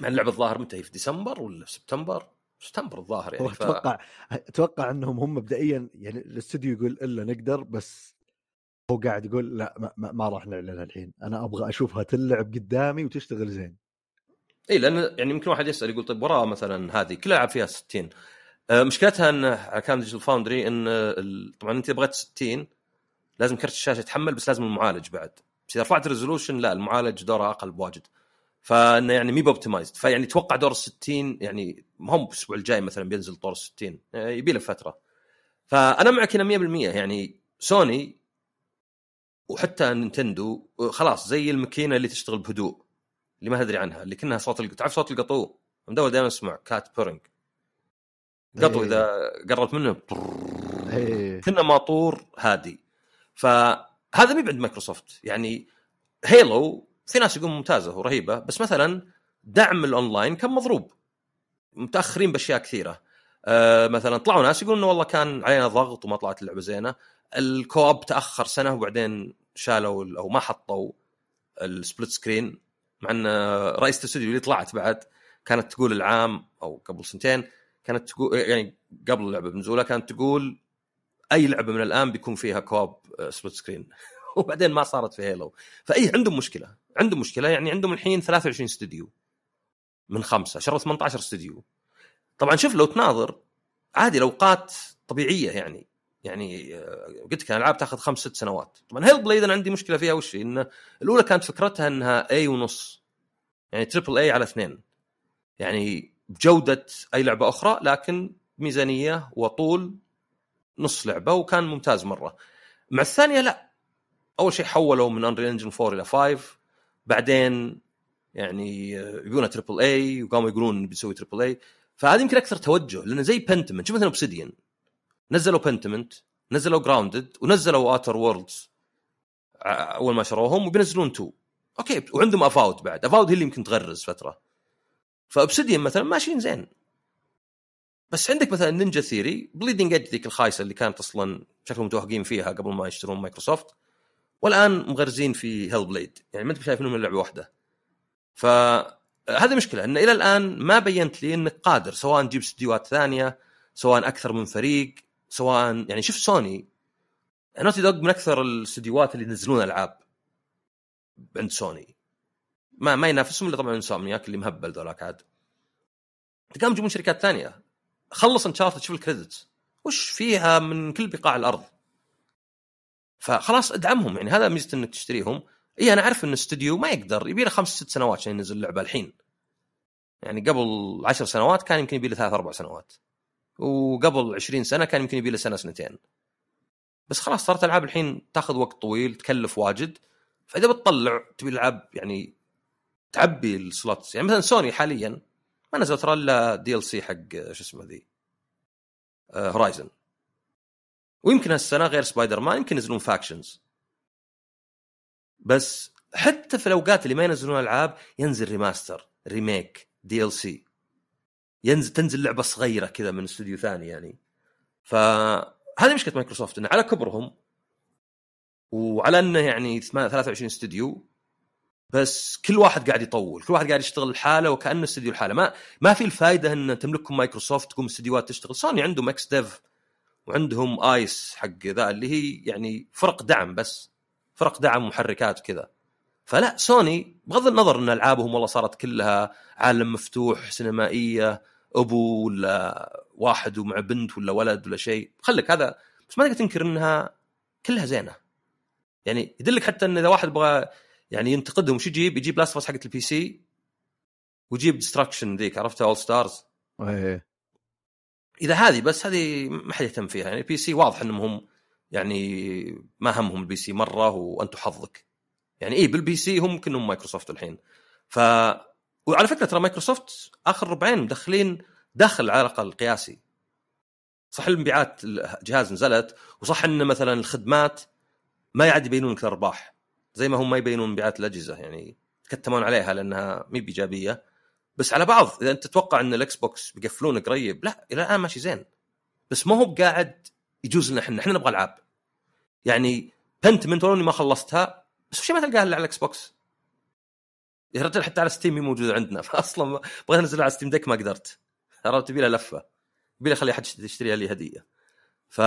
مع اللعبه الظاهر متى؟ هي في ديسمبر ولا في سبتمبر؟ سبتمبر الظاهر يعني ف... أتوقع أتوقع إنهم هم مبدئيا يعني الاستوديو يقول إلا نقدر بس هو قاعد يقول لا ما, ما, ما راح نعلنها الحين. أنا أبغى أشوفها تلعب قدامي وتشتغل زين. اي لأن يعني يمكن واحد يسأل يقول طيب وراه مثلا هذه كلها العاب فيها 60 آه، مشكلتها إن على كان Digital Foundry إن طبعا أنت بغيت 60 لازم كرت الشاشة يتحمل بس لازم المعالج بعد. بس إذا رفعت ال resolution لا المعالج دوره أقل بواجد. فإنه يعني مي optimized فيعني توقع دور ال 60 يعني ما هو الأسبوع الجاي مثلا بينزل طور ال 60 آه، يبي له فترة. فأنا معك هنا 100% يعني سوني وحتى نينتندو آه، خلاص زي الماكينة اللي تشتغل بهدوء. اللي ما تدري عنها اللي كأنها صوت الق- تعرف صوت القطو مدور دائما أسمع cat purring. قطو إيه. إذا قربت منه إيه. كنا ماطور هادي. فهذا مي عند مايكروسوفت. يعني Halo في ناس يقولون ممتازة ورهيبة بس مثلا دعم الأونلاين كان مضروب. متأخرين بأشياء كثيرة. آه مثلا طلعوا ناس يقولون إنه والله كان علينا ضغط وما طلعت اللعبة زينة. ال co-op تأخر سنة وبعدين شالوا ال- أو ما حطوا ال split screen مع أن رئيسه الاستوديو اللي طلعت بعد كانت تقول العام أو قبل سنتين كانت تقول يعني قبل اللعبه بنزولها كانت تقول أي لعبة من الآن بيكون فيها co-op split screen وبعدين ما صارت في Halo فإيه عندهم مشكلة. عندهم مشكلة يعني عندهم الحين 23 استوديو من خمسة شروا 18 استوديو طبعا شوف لو تناظر عادي الأوقات طبيعية يعني. يعني آه، قلت لك الألعاب تاخذ خمس ست سنوات. طبعا Hellblade أنا عندي مشكلة فيها وش؟ إن الأولى كانت فكرتها إنها A ونص يعني triple A على اثنين. يعني بجودة أي لعبة أخرى لكن ميزانية وطول نص لعبة وكان ممتاز مرة. مع الثانية لا. أول شيء حولوا من Unreal Engine 4 إلى 5 بعدين يعني يبونها triple A وقاموا يقولون بنسوي triple A فهذا يمكن أكثر توجه لأنه زي Pentiment شوف مثلا Obsidian نزلوا Pentiment نزلوا Grounded ونزلوا Outer Worlds أول ما شروهم وبينزلون 2 أوكي وعندهم Avowed بعد. Avowed هي اللي يمكن تغرز فترة. ف Obsidian مثلا ماشيين زين. بس عندك مثلا Ninja Theory Bleeding Edge ذيك الخايسة اللي كانت أصلا شكلهم متوهقين فيها قبل ما يشترون مايكروسوفت والآن مغرزين في Hellblade يعني ما انت شايفينهم من لعبة واحدة. فهذه مشكلة إن إلى الآن ما بينت لي إنك قادر سواء تجيب استديوهات ثانية سواء أكثر من فريق. سواء يعني شوف سوني Naughty Dog من أكثر الاستديوهات اللي ينزلون ألعاب عند سوني. ما ما ينافسهم إلا طبعا Insomniac اللي مهبل ذولاك عاد. قاموا يجيبون شركات ثانية. خلص Uncharted شوف ال credits. وش فيها من كل بقاع الأرض؟ فخلاص ادعمهم يعني هذا ميزة إنك تشتريهم. إي أنا أعرف إن الاستوديو ما يقدر يبي له خمس ست سنوات عشان ينزل اللعبه الحين. يعني قبل عشر سنوات كان يمكن يبي له ثلاث أربع سنوات. وقبل 20 سنة كان يمكن يبي له سنة سنتين. بس خلاص صارت ألعاب الحين تاخذ وقت طويل تكلف واجد. فإذا بتطلع تبي العاب يعني تعبي ال slots. يعني مثلا سوني حاليا ما نزل ترى إلا DLC حق شو اسمه ذي؟ Horizon ويمكن هالسنة غير سبايدر مان يمكن ينزلون Factions بس حتى في الأوقات اللي ما ينزلون ألعاب ينزل remaster remake DLC ينزل تنزل لعبة صغيرة كذا من استوديو ثاني يعني. فهذه مشكلة مايكروسوفت انه على كبرهم وعلى إنه يعني 23 استوديو بس كل واحد قاعد يطول كل واحد قاعد يشتغل لحاله وكأنه استوديو لحاله. ما ما في الفائده إن تملككم مايكروسوفت تقوم استديوهات تشتغل. سوني عندهم XDev وعندهم ICE حق ذا اللي هي يعني فرق دعم بس فرق دعم ومحركات وكذا. فلا سوني بغض النظر إن ألعابهم والله صارت كلها عالم مفتوح سينمائية أبو ولا واحد ومع بنت ولا ولد ولا شيء. خليك هذا بس ما تقدر تنكر إنها كلها زينة. يعني يدلك حتى إن إذا واحد يبغى يعني ينتقدهم وش يجيب؟ يجيب Last of حقت ال PC ويجيب Destruction ذيك عرفتها AllStars إيه إذا هذه بس هذه ما حد يهتم فيها. يعني ال PC واضح إنهم هم يعني ما همهم ال PC مرة وانت حظك. يعني إيه بال PC هم كلهم مايكروسوفت الحين. ف وعلى فكرة ترى مايكروسوفت آخر ربعين مدخلين دخل على الأقل قياسي. صح المبيعات الجهاز نزلت وصح إن مثلا الخدمات ما يعد يبينون لك الارباح زي ما هم ما يبينون مبيعات الأجهزة يعني يتكتمون عليها لأنها مي بإيجابية. بس على بعض إذا أنت تتوقع إن ال Xbox بيقفلون قريب لا إلى الآن ماشي زين. بس ما هو بقاعد يجوز لنا إحنا إحنا نبغى ألعاب. يعني ولو اني ما خلصتها بس وش ما تلقاها الا على ال Xbox يا رجل حتى على Steam موجودة عندنا. فاصلا بغيت أنزلها على Steam Deck ما قدرت. عرفت تبي لها لفة. تبي لها خلي أحد يشتريها لي هدية. ف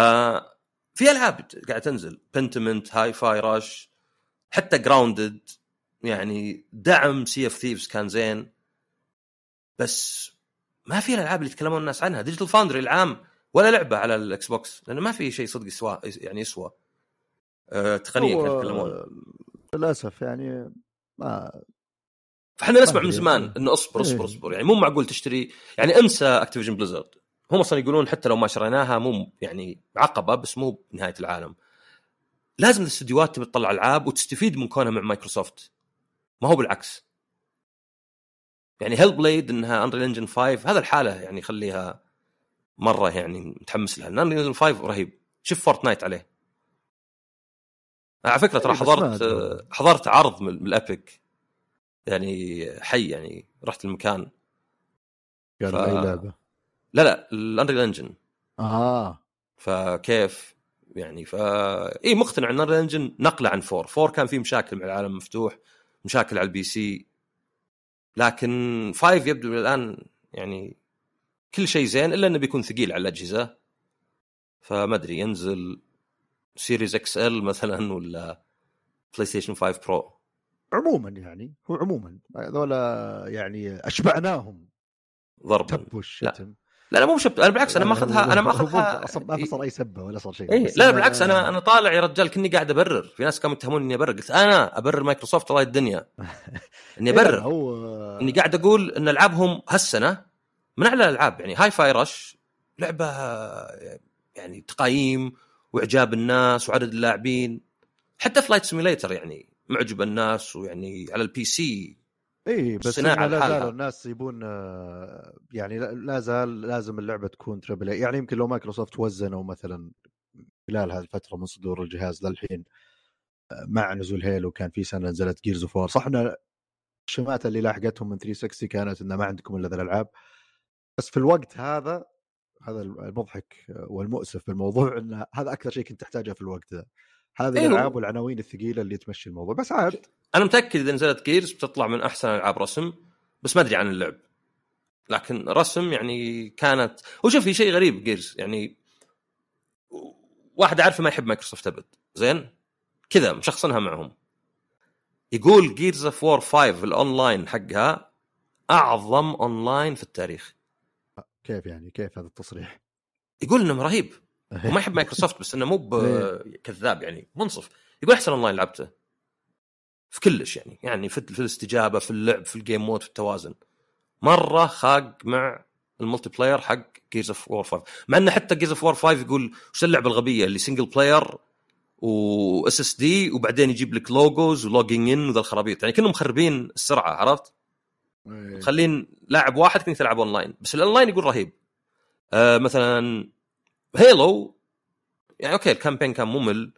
في ألعاب قاعدة تنزل. Pentiment Hi-Fi Rush حتى Grounded يعني دعم Sea of Thieves كان زين. بس ما في الألعاب اللي يتكلمون الناس عنها. Digital Foundry العام ولا لعبة على ال Xbox لأنه ما في شيء صدق يسوى يعني يسوى. آه، تقنيا كانوا يتكلمون. للأسف يعني ما فإحنا نسمع من زمان إنه اصبر اصبر إيه. اصبر. يعني مو معقول تشتري يعني انسى Activision Blizzard هم أصلا يقولون حتى لو ما شريناها مو يعني عقبة بس مو نهايه العالم. لازم الاستديوهات تبي تطلع ألعاب وتستفيد من كونها مع مايكروسوفت. ما هو بالعكس. يعني Hellblade إنها Unreal Engine 5 هذا لحاله يعني يخليها مرة يعني متحمس لها. Unreal Engine 5 رهيب. شوف Fortnite عليه. على فكرة ترى إيه، حضرت حضرت عرض من ال Epic. يعني حي يعني رحت المكان. قالوا ف- اي لعبة؟ لا لا ال Unreal Engine. آه. فكيف؟ يعني ف اي مقتنع إن Unreal Engine نقلة عن four. Four كان فيه مشاكل مع العالم المفتوح مشاكل على ال PC. لكن five يبدو الآن يعني كل شيء زين إلا إنه بيكون ثقيل على الأجهزة. فما أدري ينزل Series XL مثلا ولا PlayStation 5 Pro عموما يعني هو عموما. هذولا يعني أشبعناهم. ضربا تب والشتم لا. لا مو شبة أنا بالعكس أنا ماخذها أنا ماخذها أصلا ما صار اي سبة ولا صار شيء. بس لا إنه- بالعكس أنا أنا طالع يا رجال كني قاعد أبرر. في ناس كانوا يتهموني إني أبرر. قلت أنا أبرر مايكروسوفت الله الدنيا إني إيه، لا، أبرر. هو إني قاعد أقول إن ألعابهم هالسنة من أعلى الألعاب. يعني Hi-Fi Rush لعبة يعني تقايم وإعجاب الناس وعدد اللاعبين. حتى Flight Simulator يعني معجب الناس ويعني على ال PC اي بس لا. زالوا الناس يبون آه، يعني لا- زال لازم اللعبة تكون triple يعني يمكن لو مايكروسوفت وزنوا مثلا خلال هذه الفترة من صدور الجهاز للحين آه، مع نزول Halo كان في سنة نزلت Gears of صح إن الشماتة اللي لاحقتهم من 360 كانت انه ما عندكم إلا ذا الألعاب. بس في الوقت هذا هذا المضحك والمؤسف بالموضوع ان هذا أكثر شيء كنت تحتاجه في الوقت ذا. هذه أيوه. الألعاب والعناوين الثقيلة اللي تمشي الموضوع. بس عاد. أنا متأكد إذا نزلت Gears بتطلع من أحسن ألعاب رسم بس ما أدري عن اللعب. لكن رسم يعني كانت وشوف في شيء غريب Gears يعني واحد عارفه ما يحب مايكروسوفت أبد. زين؟ كذا مشخصنها معهم. يقول Gears of War 5 الأونلاين حقها أعظم أونلاين في التاريخ. كيف يعني؟ كيف هذا التصريح؟ يقول إنه رهيب. وما يحب مايكروسوفت بس إنه مو كذاب يعني منصف. يقول أحسن اونلاين لعبته. في كلش يعني يعني في, في الاستجابة في اللعب في ال game mode في التوازن. مرة خاق مع ال multiplayer حق Gears of War 5 مع إنه حتى Gears of War 5 يقول وش اللعبة الغبية اللي single player و SSD وبعدين يجيب لك logos و logging in وذا الخرابيط. يعني كانوا مخربين السرعة عرفت؟ إيه. مخلين لاعب واحد كنت تلعب اونلاين بس الاونلاين يقول رهيب. آه مثلا Halo يعني okay ال campaign كان ممل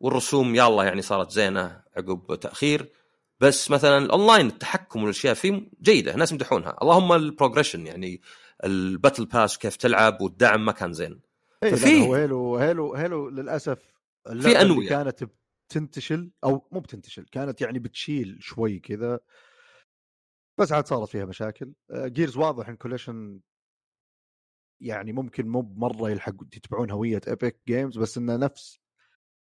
والرسوم يلا يعني صارت زينة عقب تأخير. بس مثلا الاونلاين التحكم والأشياء فيه جيدة الناس يمدحونها. اللهم ال progression يعني ال battle pass كيف تلعب والدعم ما كان زين. إيه ففي- Halo Halo Halo للأسف اللي أنوية. كانت بتنتشل أو مو بتنتشل كانت يعني بتشيل شوي كذا. بس عاد صارت فيها مشاكل. Gears واضح إن Coalition يعني ممكن مو مره يلحقوا يتبعون هوية Epic Games بس إنه نفس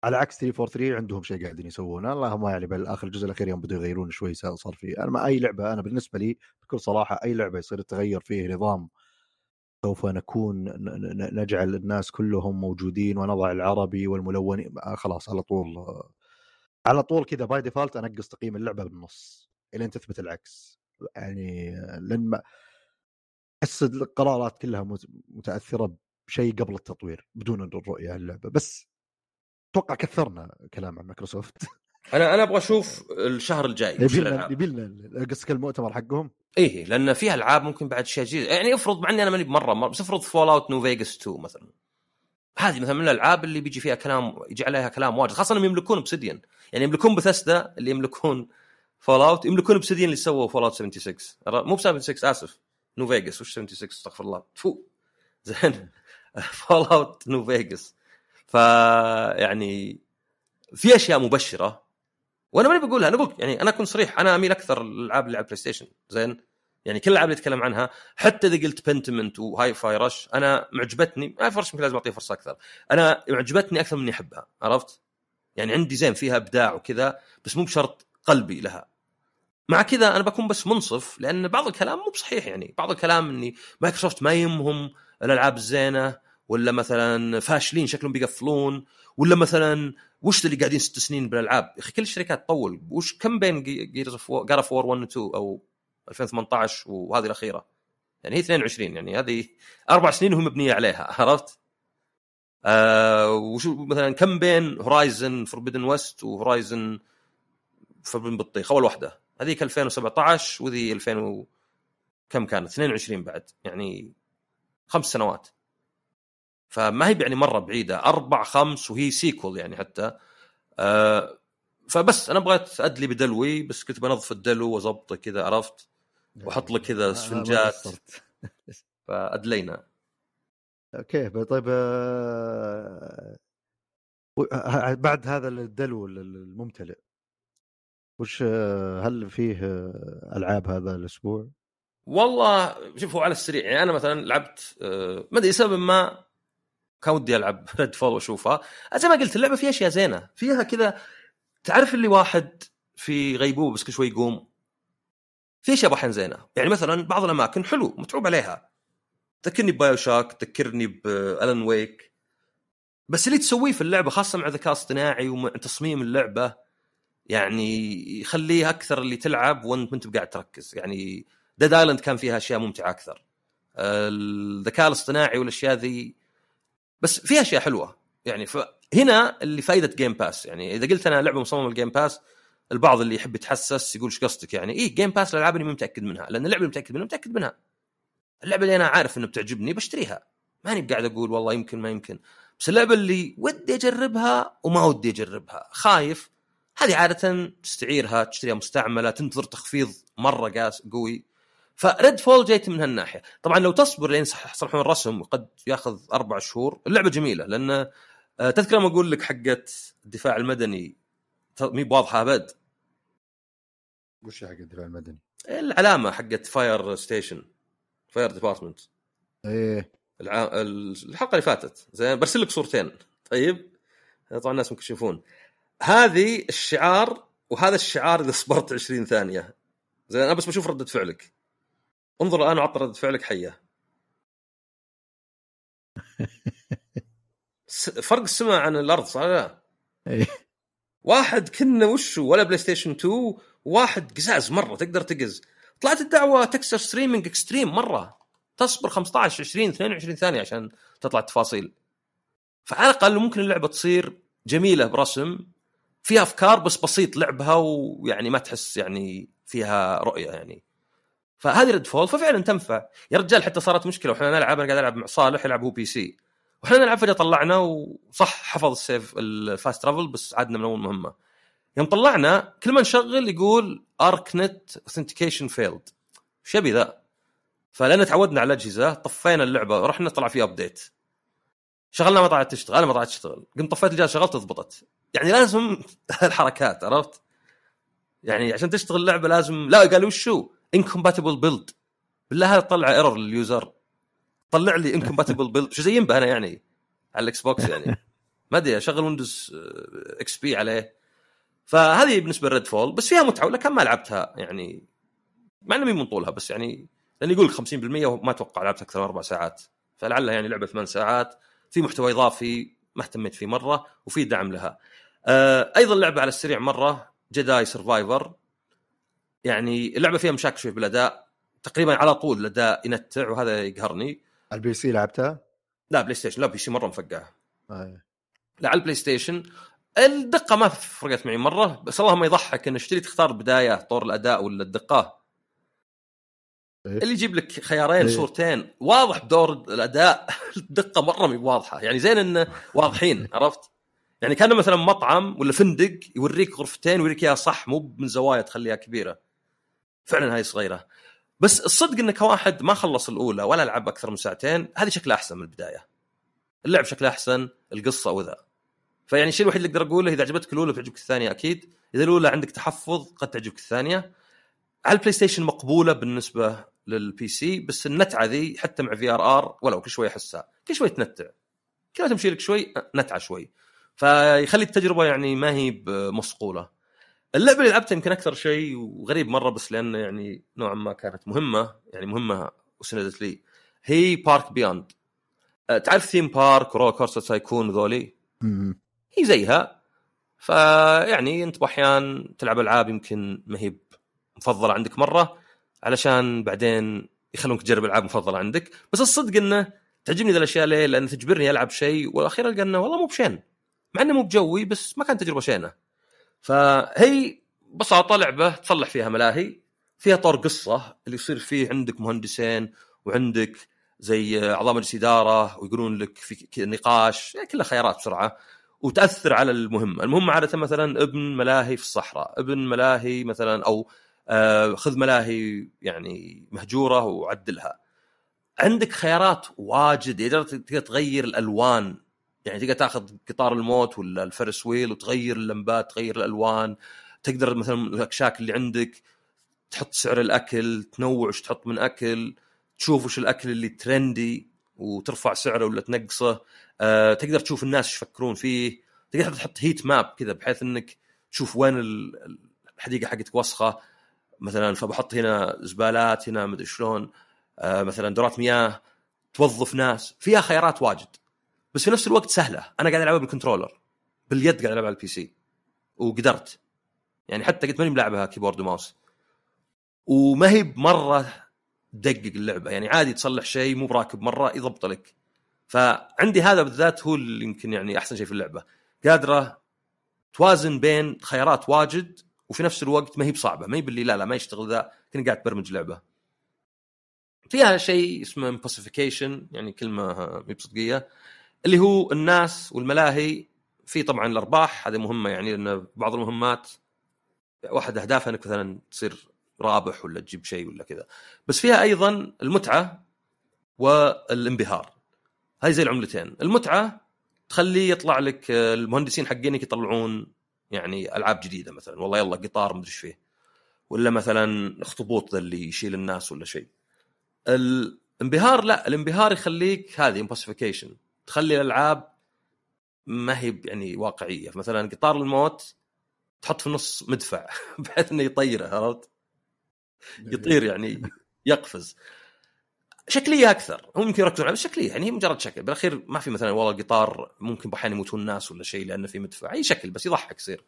على عكس 343 عندهم شيء قاعدين يسوونه. اللهم يعني بالاخر الجزء الأخير يوم بدوا يغيرون شوي صار فيه. أنا ما أي لعبة أنا بالنسبة لي بكل صراحة أي لعبة يصير التغير فيه نظام سوف نكون نجعل الناس كلهم موجودين ونضع العربي والملونين. آه خلاص على طول آه، على طول كذا by default أنقص تقييم اللعبة بالنص الين تثبت العكس. يعني لأن ما احس القرارات كلها مت- متأثرة بشيء قبل التطوير بدون الرؤيه اللعبة. بس أتوقع كثرنا كلام عن مايكروسوفت. أنا أنا أبغى أشوف الشهر الجاي لنا. يبي لنا قصدك المؤتمر حقهم؟ إيه لأن فيها ألعاب ممكن بعد شيء جديد. يعني افرض مع إني أنا ماني بمرة مره بس افرض Fallout New Vegas 2 مثلا. هذه مثلا من الألعاب اللي بيجي فيها كلام يجي عليها كلام واجد خاصة إنهم يملكون Obsidian يعني يملكون بثسدا اللي يملكون Fallout يملكون Obsidian اللي سووا Fallout 76 مو ب 76 آسف. New Vegas وش 76 استغفر الله. فو. زين. Fallout New Vegas ف يعني في أشياء مبشرة. وأنا ماني بقولها. أنا بقول يعني أنا أكون صريح. أنا أميل أكثر الالعاب اللي على ال PlayStation زين. يعني كل الألعاب اللي أتكلم عنها حتى إذا قلت Pentiment و Hi-Fi Rush أنا معجبتني. هاي يمكن لازم أعطيه فرصة أكثر. أنا معجبتني أكثر من إني أحبها. عرفت؟ يعني عندي زين فيها إبداع وكذا بس مو بشرط قلبي لها. مع كذا أنا بكون بس منصف لأن بعض الكلام مو بصحيح يعني. بعض الكلام إني مايكروسوفت ما يهمهم الألعاب الزينة ولا مثلا فاشلين شكلهم بيقفلون ولا مثلا وش اللي قاعدين ست سنين بالألعاب؟ يا أخي كل الشركات تطول. وش كم بين Gears of of 1 و 2 أو 2018 وهذه الأخيرة؟ يعني هي 22 يعني هذه أربع سنين وهي مبنيه عليها عرفت؟ آه وشو مثلا كم بين Horizon Forbidden West و Horizon Forbidden بطيخ اول واحدة. هذيك 2017 وذي 2000 و... كم كانت؟ 22 بعد يعني خمس سنوات. فما هي يعني مرة بعيدة أربع خمس وهي sequel يعني حتى. آه فبس أنا بغيت أدلي بدلوي بس كنت بنظف الدلو واظبطه كذا عرفت؟ وأحط لك كذا اسفنجات. فأدلينا. okay طيب آه... بعد هذا الدلو الممتلئ. وش هل فيه ألعاب هذا الأسبوع؟ والله شوف هو على السريع. يعني أنا مثلا لعبت ما أدري سبب ما كان ودي ألعب Redfall وأشوفها. زي ما قلت اللعبة فيها أشياء زينة. فيها كذا تعرف اللي واحد في غيبوبه بس كل شوي يقوم؟ في أشياء أحيانا زينة. يعني مثلا بعض الأماكن حلو متعوب عليها. تذكرني ب BioShock تذكرني ب Alan Wake بس اللي تسويه في اللعبة خاصة مع ذكاء اصطناعي ومع تصميم اللعبة يعني يخليه أكثر اللي تلعب وأنت ما انت قاعد تركز. يعني Dead Island كان فيها أشياء ممتعة أكثر. الذكاء الاصطناعي والأشياء ذي بس فيها أشياء حلوة. يعني فهنا اللي فائده Game Pass يعني إذا قلت أنا لعبة مصممة ال Game Pass البعض اللي يحب يتحسس يقول إيش قصدك يعني؟ إيه Game Pass الألعاب اللي متأكد منها. لأن اللعبة اللي متأكد منها متأكد منها. اللعبة اللي أنا عارف انه بتعجبني بشتريها. ماني قاعد أقول والله يمكن ما يمكن. بس اللعبة اللي ودي أجربها وما ودي أجربها. خايف هذه عادة تستعيرها تشتريها مستعملة تنتظر تخفيض مرة قاس قوي. ف Redfall جت من هالناحية. طبعا لو تصبر لين يصلحون الرسم قد ياخذ أربع شهور اللعبة جميلة لأن آه، تذكر لما أقول لك حقه الدفاع المدني مي بواضحة أبد. وش حق الدفاع المدني؟ العلامة حقت fire station fire department إيه. الع... الحلقة اللي فاتت. زين برسل لك صورتين. طيب؟ طبعا الناس ممكن يشوفون. هذه الشعار وهذا الشعار إذا صبرت 20 ثانية. زين أنا بس بشوف ردة فعلك. انظر الآن وعط ردة فعلك حية. فرق السماء عن الأرض صح لا؟ إيه. واحد كنا وشو ولا PlayStation 2 واحد قزاز مرة تقدر تقز. طلعت الدعوة texture streaming extreme مرة. تصبر 15 20 22 ثانية عشان تطلع التفاصيل. فعلى الأقل ممكن اللعبة تصير جميلة برسم فيها افكار بس بسيط لعبها ويعني ما تحس يعني فيها رؤية يعني. فهذه Redfall ففعلا تنفع. يا رجال حتى صارت مشكلة وإحنا نلعب أنا قاعد ألعب مع صالح يلعب هو PC وإحنا نلعب فجأة طلعنا وصح حفظ ال save ال fast travel بس عدنا من أول مهمة. يوم طلعنا كل ما نشغل يقول Arknet authentication failed إيش ذا؟ فلأن تعودنا على الأجهزة طفينا اللعبة ورحنا طلع فيها update شغلنا ما طلعت تشتغل أنا ما طلعت تشتغل. قمت طفيت الجهاز شغلت ضبطت يعني لازم الحركات عرفت؟ يعني عشان تشتغل اللعبه لازم لا قالوا وشو؟ incompatible build بالله هذا طلع error لل user. طلع لي incompatible build شو زي ينبه أنا يعني؟ على ال Xbox يعني. ما أدري أشغل Windows XP عليه. فهذه بالنسبة ل Redfall بس فيها متعة ولا ما لعبتها يعني. مع إنه من طولها بس يعني لأن يقول 50% وما أتوقع لعبت أكثر من أربع ساعات. فلعلها يعني لعبة ثمان ساعات. في محتوى إضافي. ما اهتميت فيه مرة وفي دعم لها آه أيضا لعبة على السريع مرة Jedi Survivor يعني اللعبة فيها مشاكل شوي بالأداء تقريبا على طول الأداء ينتع وهذا يقهرني ال PC لعبتها؟ لا PlayStation لا PC مرة مفقعة آه. لا على ال PlayStation الدقة ما فرقت معي مرة بس اللهم يضحك إن اشتري تختار بداية طور الأداء ولا الدقه؟ اللي يجيب لك خيارين إيه؟ صورتين واضح بدور الأداء. الدقة مرة مي واضحة. يعني زين انه واضحين عرفت؟ يعني كأنه مثلا مطعم ولا فندق يوريك غرفتين ويوريك إياها صح مو من زوايا تخليها كبيرة. فعلا هاي صغيرة. بس الصدق انك كواحد ما خلص الأولى ولا لعب أكثر من ساعتين هذه شكلها أحسن من البداية. اللعب شكلها أحسن القصة وذا فيعني الشيء الوحيد اللي أقدر أقوله إذا عجبتك الأولى بتعجبك الثانية أكيد. إذا الأولى عندك تحفظ قد تعجبك الثانية. على ال PlayStation مقبولة بالنسبة لل PC بس النتعة ذي حتى مع VRR ولو كل شوي أحسها. كل شوي تنتع. كل تمشي لك شوي نتعة شوي. فيخلي التجربة يعني ما هي مصقوله اللعبة اللي لعبتها يمكن أكثر شيء وغريب مرة بس لأنه يعني نوعا ما كانت مهمة يعني مهمة وسندت لي هي Park Beyond تعرف Theme Park و RollerCoaster Tycoon ذولي. هي زيها. فيعني أنت بأحيان تلعب ألعاب يمكن ما هي مفضله عندك مرة علشان بعدين يخلونك تجرب ألعاب مفضلة عندك. بس الصدق إنه تعجبني الأشياء ليه؟ لأن تجبرني ألعب شيء والأخير ألقى إنه والله مو بشين. مع إنه مو بجوي بس ما كانت تجربة شينة. فهي ببساطة لعبة تصلح فيها ملاهي فيها طور قصة اللي يصير فيه عندك مهندسين وعندك زي اعضاء مجلس اداره ويقولون لك في نقاش يعني كلها خيارات بسرعة وتأثر على المهمة، المهمة عادة مثلا ابن ملاهي في الصحراء، ابن ملاهي مثلا أو خذ ملاهي يعني مهجورة وعدلها. عندك خيارات واجد. تقدر تغير الألوان. يعني تقدر تاخذ قطار الموت ولا الفرس ويل وتغير اللمبات تغير الألوان. تقدر مثلا الأكشاك اللي عندك تحط سعر الأكل تنوع وش تحط من أكل تشوف وش الأكل اللي ترندي وترفع سعره ولا تنقصه. أه تقدر تشوف الناس إيش يفكرون فيه. تقدر تحط هيت ماب كذا بحيث إنك تشوف وين ال- الحديقة حقتك وسخة. مثلا فبحط هنا زبالات هنا مدري شلون أه مثلا دورات مياه توظف ناس. فيها خيارات واجد. بس في نفس الوقت سهلة. أنا قاعد ألعبها بال controller. باليد قاعد ألعبها على ال PC وقدرت. يعني حتى قلت ماني ملاعبها keyboard و mouse. وما هي بمرة تدقق اللعبة. يعني عادي تصلح شيء مو براكب مرة يضبط لك. فعندي هذا بالذات هو اللي يمكن يعني أحسن شيء في اللعبة. قادرة توازن بين خيارات واجد وفي نفس الوقت ما هي بصعبة ما هي باللي لا لا ما يشتغل ذا كني قاعد تبرمج لعبة. فيها شيء اسمه امبوسيفيكيشن يعني كلمة بصدقية اللي هو الناس والملاهي في طبعا الأرباح هذه مهمة يعني لأن بعض المهمات واحد أهدافها إنك مثلا تصير رابح ولا تجيب شيء ولا كذا. بس فيها أيضا المتعة والانبهار. هاي زي العملتين. المتعة تخلي يطلع لك آه، المهندسين حقينك يطلعون يعني ألعاب جديدة مثلا والله يلا قطار مدري إيش فيه. ولا مثلا اخطبوط ذا اللي يشيل الناس ولا شيء. الانبهار لا الانبهار يخليك هذه impossification تخلي الألعاب ما هي يعني واقعية. مثلا قطار الموت تحط في النص مدفع بحيث إنه يطيره عرفت؟ يطير يعني يقفز. شكلية أكثر. هم يمكن يركزون على بس شكليه يعني هي مجرد شكل. بالأخير ما في مثلا والله القطار ممكن بأحيان يموتون ناس ولا شيء لأنه في مدفع. أي شكل بس يضحك يصير.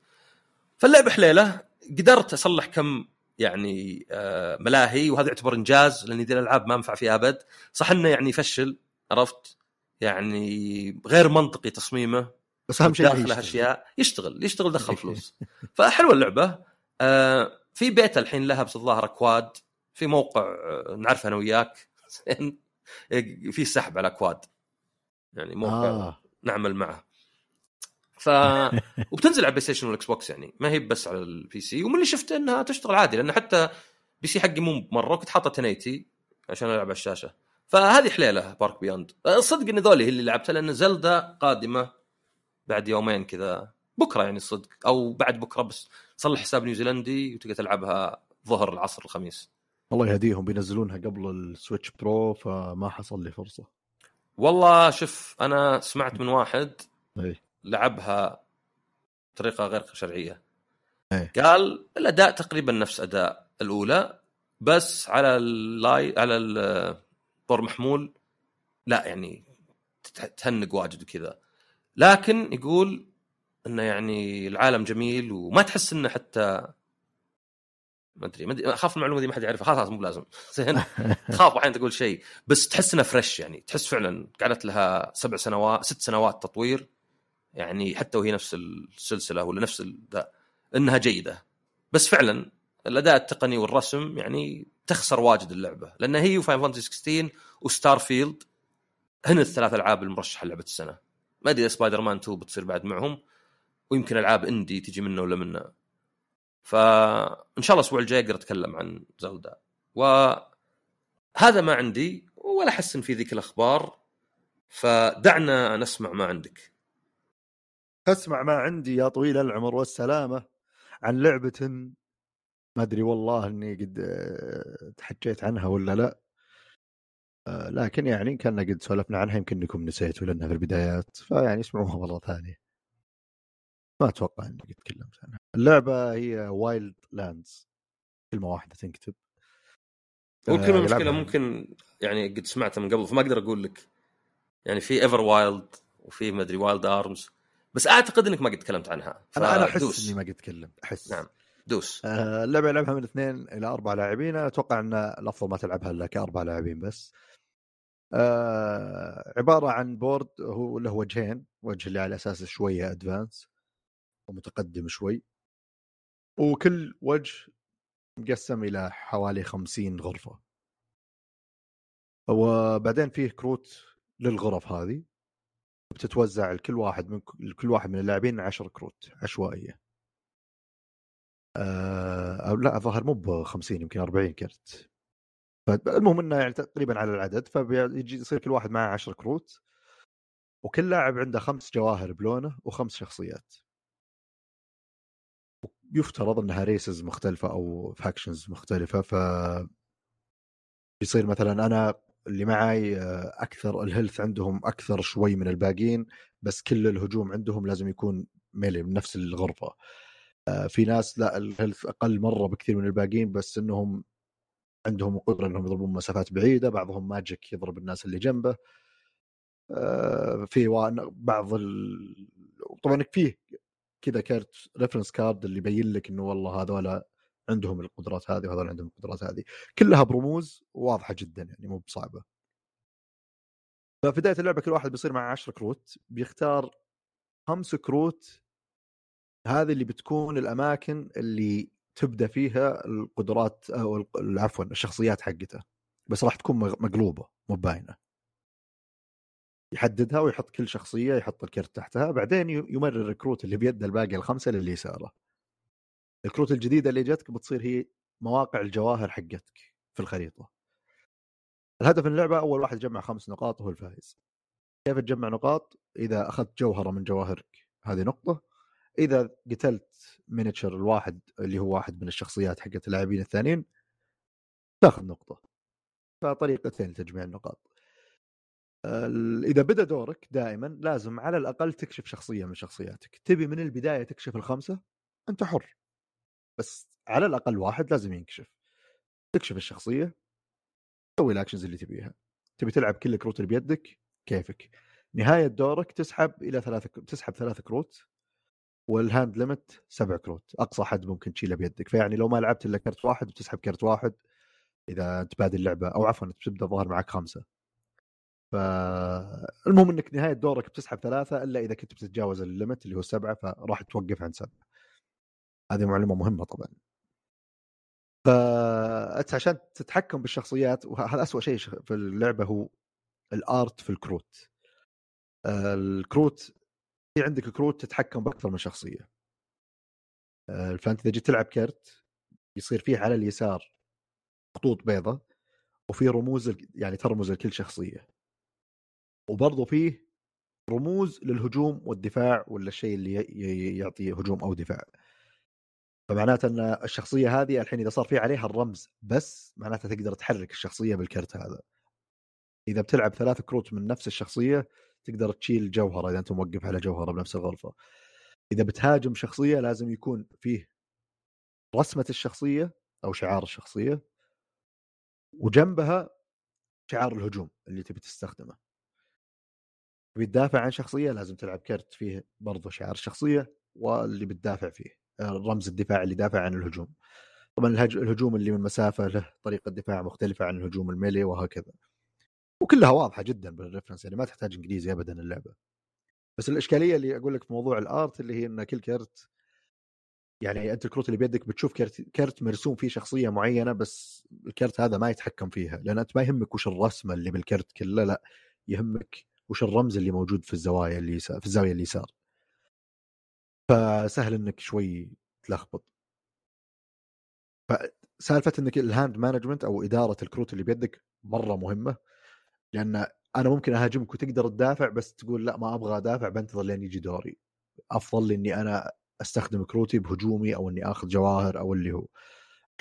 فاللعبه حليلة. قدرت أصلح كم يعني آه ملاهي وهذا يعتبر إنجاز لأن ذي الألعاب ما أنفع فيها أبد. صح إنه يعني يفشل عرفت؟ يعني غير منطقي تصميمه. بس أهم شيء داخله يشتغل. أشياء يشتغل يشتغل دخل فلوس. فحلوة اللعبة. آه في بيتا الحين لها بس الظاهر اكواد في موقع آه، نعرفه أنا وياك. زين في سحب على اكواد يعني موقع آه. نعمل معه. ف وبتنزل على ال PlayStation وال Xbox يعني. ما هي بس على ال PC ومن اللي شفته إنها تشتغل عادي لأن حتى PC حقي مو مرة كنت حاطة 1080 عشان ألعب على الشاشة. فهذه حليلة Park Beyond الصدق إن ذولي اللي لعبتها لأن Zelda قادمة بعد يومين كذا. بكرة يعني الصدق أو بعد بكرة بس. صلح حساب نيوزيلندي وتقدر تلعبها ظهر العصر الخميس. الله يهديهم بينزلونها قبل ال Switch Pro فما حصل لي فرصة. والله شوف أنا سمعت من واحد إي. لعبها بطريقة غير شرعية. إيه. قال الأداء تقريبا نفس أداء الأولى بس على اللاي على الطور محمول لا يعني تهنق واجد وكذا. لكن يقول إنه يعني العالم جميل وما تحس إنه حتى ما أدري ما أدري- اخاف المعلومة دي ما حد يعرفها. خلاص مو بلازم. زين. تخاف أحيانا تقول شيء بس تحس إنها fresh يعني. تحس فعلا قعدت لها سبع سنوات ست سنوات تطوير. يعني حتى وهي نفس السلسلة ولا نفس ذا إنها جيدة. بس فعلا الأداء التقني والرسم يعني تخسر واجد اللعبة. لأن هي وفاينل فانتسي 16 وستار فيلد هن الثلاث العاب المرشحة لعبة السنة. ما أدري سبايدر مان 2 بتصير بعد معهم ويمكن ألعاب indie تجي منه ولا منه. فإن شاء الله الأسبوع الجاي أقدر أتكلم عن زلدا وهذا ما عندي ولا أحس إن في ذيك الأخبار. فدعنا نسمع ما عندك. أسمع ما عندي يا طويل العمر والسلامة عن لعبة ما أدري والله إني قد آه، تحكيت عنها ولا لا. آه، لكن يعني كنا قد سولفنا عنها يمكن إنكم نسيتوا لأنها في البدايات. فيعني اسمعوها مرة ثانية. ما أتوقع اني قد تكلمت عنها اللعبة هي وايلد لاندز كلمة واحدة تنكتب. والكلمة آه، المشكلة. ممكن يعني قد سمعتها من قبل فما أقدر أقول لك. يعني في ايفر وايلد وفي ما أدري وايلد ارمز بس أعتقد إنك ما قد تكلمت عنها. أنا أنا أحس. إني ما قد تكلمت أحس. نعم. دوس. آه، اللعبة يلعبها من اثنين إلى أربع لاعبين. أتوقع إن الأفضل ما تلعبها إلا كأربع لاعبين بس. آه عبارة عن board هو له وجهين وجه اللي على أساس شوية advance ومتقدم شوي. وكل وجه مقسم إلى حوالي 50 غرفة. وبعدين فيه كروت للغرف هذه بتتوزع لكل واحد من كل واحد من اللاعبين 10 كروت عشوائية. آه، أو لا ظهر مو ب 50 يمكن 40 كرت. فالمهم إنه يعني تقريبا على العدد فبيجي يصير كل واحد معه 10 كروت. وكل لاعب عنده خمس جواهر بلونه وخمس شخصيات. يفترض انها races مختلفة أو factions مختلفة ف يصير مثلا أنا اللي معي آه، أكثر ال health عندهم أكثر شوي من الباقيين بس كل الهجوم عندهم لازم يكون melee من نفس الغرفة. آه، في ناس لا ال health أقل مرة بكثير من الباقيين بس إنهم عندهم قدره إنهم يضربون مسافات بعيدة بعضهم magic يضرب الناس اللي جنبه. آه، في بعض ال... طبعا فيه كذا كارت reference card اللي يبين لك إنه والله هذول عندهم القدرات هذه وهذول عندهم القدرات هذه. كلها برموز واضحة جدا يعني مو بصعبة. ففي بدايه اللعبة كل واحد بيصير معه 10 كروت بيختار خمس كروت هذه اللي بتكون الأماكن اللي تبدأ فيها القدرات أو عفوا الشخصيات حقته. بس راح تكون مقلوبة مو باينة. يحددها ويحط كل شخصية يحط الكرت تحتها بعدين يمرر الكروت اللي بيده الباقي الخمسة للي يساره الكروت الجديدة اللي جتك بتصير هي مواقع الجواهر حقتك في الخريطة. الهدف من اللعبة أول واحد يجمع خمس نقاط هو الفائز. كيف تجمع نقاط؟ إذا أخذت جوهرة من جواهرك هذه نقطة. إذا قتلت miniature الواحد اللي هو واحد من الشخصيات حقت اللاعبين الثانيين تاخذ نقطة. فطريقتين لتجميع النقاط. ال- إذا بدأ دورك دائما لازم على الأقل تكشف شخصية من شخصياتك. تبي من البداية تكشف الخمسة أنت حر. بس على الأقل واحد لازم ينكشف. تكشف الشخصية تسوي ال actions اللي تبيها. تبي تلعب كل الكروت اللي بيدك كيفك. نهاية دورك تسحب إلى ثلاث تسحب ثلاث كروت وال hand limit سبع كروت. أقصى حد ممكن تشيله بيدك. فيعني لو ما لعبت إلا كرت واحد بتسحب كرت واحد. إذا انت بادئ اللعبه أو عفوا بتبدا تظهر معك خمسة. فالمهم إنك نهاية دورك بتسحب ثلاثة إلا إذا كنت بتتجاوز ال limit اللي هو السبعة فراح توقف عند سبعة. هذه معلومة مهمة طبعا. فأنت عشان تتحكم بالشخصيات وهذا اسوء شيء في اللعبة هو ال art في الكروت. الكروت في عندك كروت تتحكم بأكثر من شخصية. فأنت إذا جيت تلعب كرت يصير فيه على اليسار خطوط بيضة وفي رموز يعني ترمز لكل شخصية. وبرضه فيه رموز للهجوم والدفاع ولا الشيء اللي يعطي هجوم أو دفاع. فمعناته أن الشخصية هذه الحين إذا صار في عليها الرمز بس معناته تقدر تحرك الشخصية بالكرت هذا. إذا بتلعب ثلاث كروت من نفس الشخصية تقدر تشيل جوهرة إذا أنت موقف على جوهرة بنفس الغرفة. إذا بتهاجم شخصية لازم يكون فيه رسمة الشخصية أو شعار الشخصية وجنبها شعار الهجوم اللي تبي تستخدمه. تبي تدافع عن شخصية لازم تلعب كرت فيه برضه شعار الشخصيه واللي بتدافع فيه رمز الدفاع اللي دافع عن الهجوم. طبعا الهج- الهجوم اللي من مسافة له طريقة دفاع مختلفة عن الهجوم الميلي وهكذا. وكلها واضحة جدا بالريفرنس يعني ما تحتاج إنجليزي ابدا اللعبة. بس الإشكالية اللي أقول لك في موضوع ال art اللي هي إن كل كرت يعني أنت الكروت اللي بيدك بتشوف كرت كرت مرسوم فيه شخصية معينة بس الكرت هذا ما يتحكم فيها لأن أنت ما يهمك وش الرسمة اللي بالكرت كله لأ يهمك وش الرمز اللي موجود في الزوايا اللي في الزاوية اليسار فسهل إنك شوي تلخبط. فسالفه إنك ال hand management أو إدارة الكروت اللي بيدك مرة مهمة لأن أنا ممكن أهاجمك وتقدر تدافع بس تقول لا ما أبغى أدافع بنتظر لين يجي دوري. أفضل إني أنا أستخدم كروتي بهجومي أو إني آخذ جواهر أو اللي هو.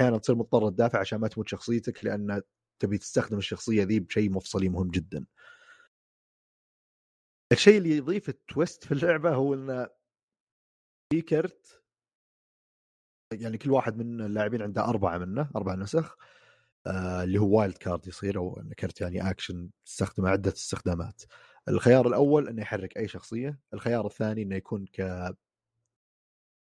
أحيانا تصير مضطر تدافع عشان ما تموت شخصيتك لأن تبي تستخدم الشخصية ذي بشيء مفصلي مهم جدا. الشيء اللي يضيف ال twist في اللعبة هو إن في كرت يعني كل واحد من اللاعبين عنده أربعة منه أربع نسخ آه اللي هو wild card يصير أو كرت يعني اكشن تستخدمه عدة استخدامات. الخيار الأول إنه يحرك أي شخصية الخيار الثاني إنه يكون ك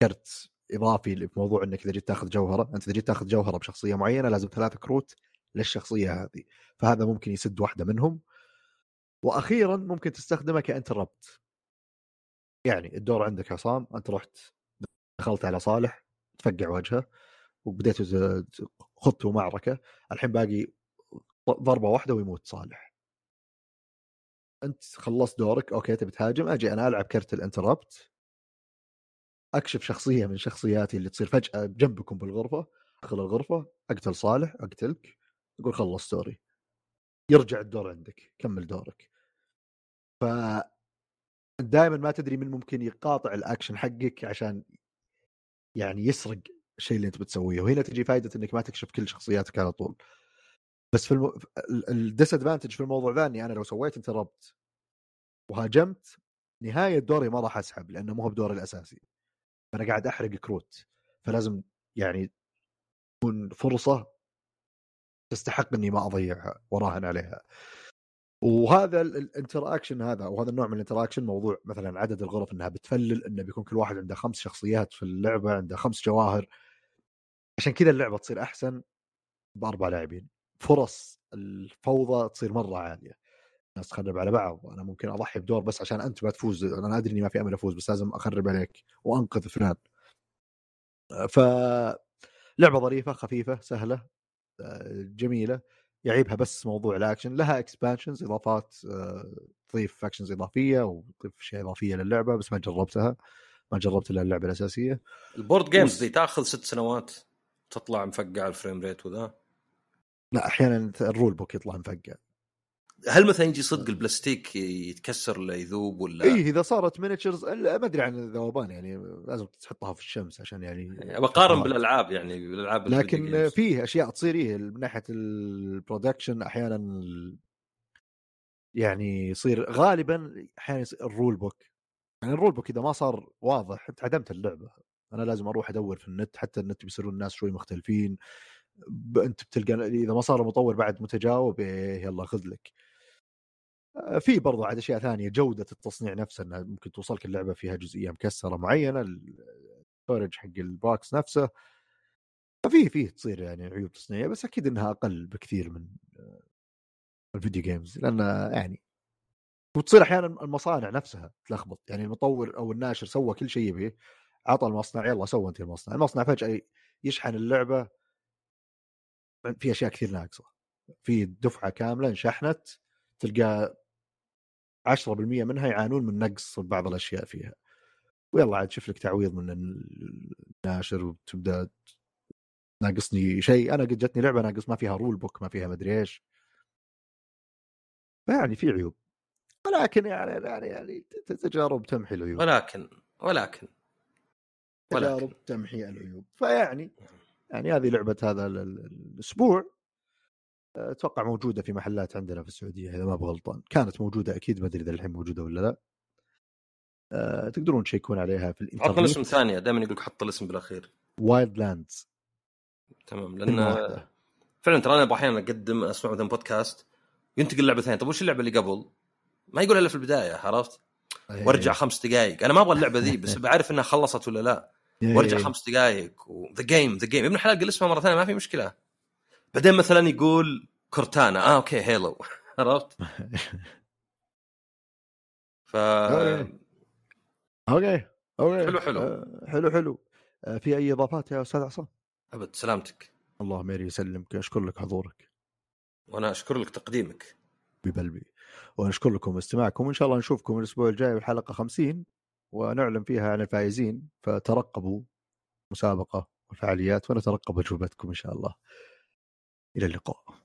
كرت إضافي لموضوع إنك إذا جيت تاخذ جوهرة أنت إذا جيت تاخذ جوهرة بشخصية معينة لازم ثلاث كروت للشخصية هذه فهذا ممكن يسد واحدة منهم. وأخيرا ممكن تستخدمه ك interrupt. يعني الدور عندك عصام أنت رحت دخلت على صالح تفقع وجهه وبديت خضتوا معركة الحين باقي ضربة واحدة ويموت صالح. أنت خلصت دورك أوكي تبي تهاجم أجي أنا ألعب كرت الإنتربت. أكشف شخصية من شخصياتي اللي تصير فجأة جنبكم بالغرفة أدخل الغرفة أقتل صالح أقتلك أقول خلص دوري. يرجع الدور عندك كمل دورك. ف دائما ما تدري من ممكن يقاطع الأكشن حقك عشان يعني يسرق الشيء اللي أنت بتسويه وهنا تجي فائده إنك ما تكشف كل شخصياتك على طول. بس في. ال disadvantage في الموضوع ذا إني أنا لو سويت interrupt وهاجمت نهاية دوري ما راح أسحب لأنه مو هو بدوري الأساسي. أنا قاعد أحرق كروت. فلازم يعني تكون فرصة تستحق إني ما أضيعها وراهن عليها. وهذا ال interaction هذا وهذا النوع من ال interaction موضوع مثلا عدد الغرف إنها بتفلل إنه بيكون كل واحد عنده خمس شخصيات في اللعبة عنده خمس جواهر. عشان كذا اللعبة تصير أحسن بأربع لاعبين. فرص الفوضى تصير مرة عالية. الناس تخرب على بعض. أنا ممكن أضحي بدور بس عشان أنت ما تفوز. أنا أدري إني ما في أمل أفوز بس لازم أخرب عليك وأنقذ فلان. ف لعبة ظريفة خفيفة سهلة جميلة. يعيبها بس موضوع الاكشن لها expansions إضافات آه، تضيف actions إضافية وتضيف اشياء اضافيه للعبه بس ما جربتها ما جربت إلا اللعبة الأساسية. ال board games دي تأخذ ست سنوات تطلع مفقع الفريم ريت وذا؟ لا أحيانا ال rule book يطلع مفقع. هل مثلا يجي صدق البلاستيك يتكسر ولا يذوب ولا؟ اي إذا صارت miniatures ما أدري عن الذوبان يعني لازم تحطها في الشمس عشان يعني, بقارن بالألعاب يعني بالألعاب لكن فيه أشياء تصير إيه من ناحية ال production أحيانا يعني يصير غالبا أحيانا ال rule book يعني ال rule book إذا ما صار واضح انت عدمت اللعبة. أنا لازم أروح أدور في النت حتى النت بيصيرون الناس شوي مختلفين. أنت بتلقى إذا ما صار المطور بعد متجاوب إيه يلا خذ لك. في برضو عاد أشياء ثانية جودة التصنيع نفسه إنها ممكن توصلك اللعبة فيها جزئية مكسرة معينة ال storage حق ال box نفسه. ففي فيه تصير يعني عيوب تصنيعية بس أكيد إنها أقل بكثير من آه، الفيديو جيمز لأن يعني وتصير أحيانا المصانع نفسها تلخبط. يعني المطور أو الناشر سوى كل شيء يبيه عطى المصنع يلا سوى أنت المصنع. المصنع فجأة يشحن اللعبة. في أشياء كثير ناقصة. في دفعة كاملة انشحنت تلقى 10% منها يعانون من نقص بعض الأشياء فيها. ويلا عاد شوف لك تعويض من الناشر وتبدأ ناقصني شيء. أنا قد جتني لعبة ناقص ما فيها رول بوك ما فيها مدري إيش. فيعني في عيوب. ولكن يعني يعني يعني تجارب تمحي العيوب. ولكن ولكن تجارب تمحي العيوب. فيعني يعني هذه لعبة هذا الأسبوع. أتوقع موجودة في محلات عندنا في السعودية إذا ما بغلطان كانت موجودة أكيد ما أدري إذا الحين موجودة ولا لا. أه تقدرون تشيكون عليها في الإنترنت. حط الاسم ثانية دائما يقول حط الاسم بالأخير. Wildlands تمام لأن فعلا ترى أنا أحيانا أقدم أسمع مثلا بودكاست ينتقل لعبة ثانية. طيب وش اللعبة اللي قبل؟ ما يقول إلا في البداية عرفت؟ أيه. وأرجع خمس دقائق أنا ما أبغى اللعبة ذي بس بعرف إنها خلصت ولا لا. إيه. وأرجع خمس دقائق The Game The Game ابن الحلال قل اسمها مرة ثانية ما في مشكلة. بعدين مثلا يقول كورتانا. آه okay hello. عرفت؟ ف okay. okay حلو حلو. آه حلو حلو. آه في أي إضافات يا أستاذ عصام؟ أبد سلامتك. الله ميري يسلمك أشكر لك حضورك. وأنا أشكر لك تقديمك. ببلبي. ونشكر لكم استماعكم. وإن شاء الله نشوفكم الأسبوع الجاي بالحلقة 50 ونعلن فيها عن الفائزين. فترقبوا مسابقة وفعاليات ونترقب اجوبتكم إن شاء الله. إلى اللقاء.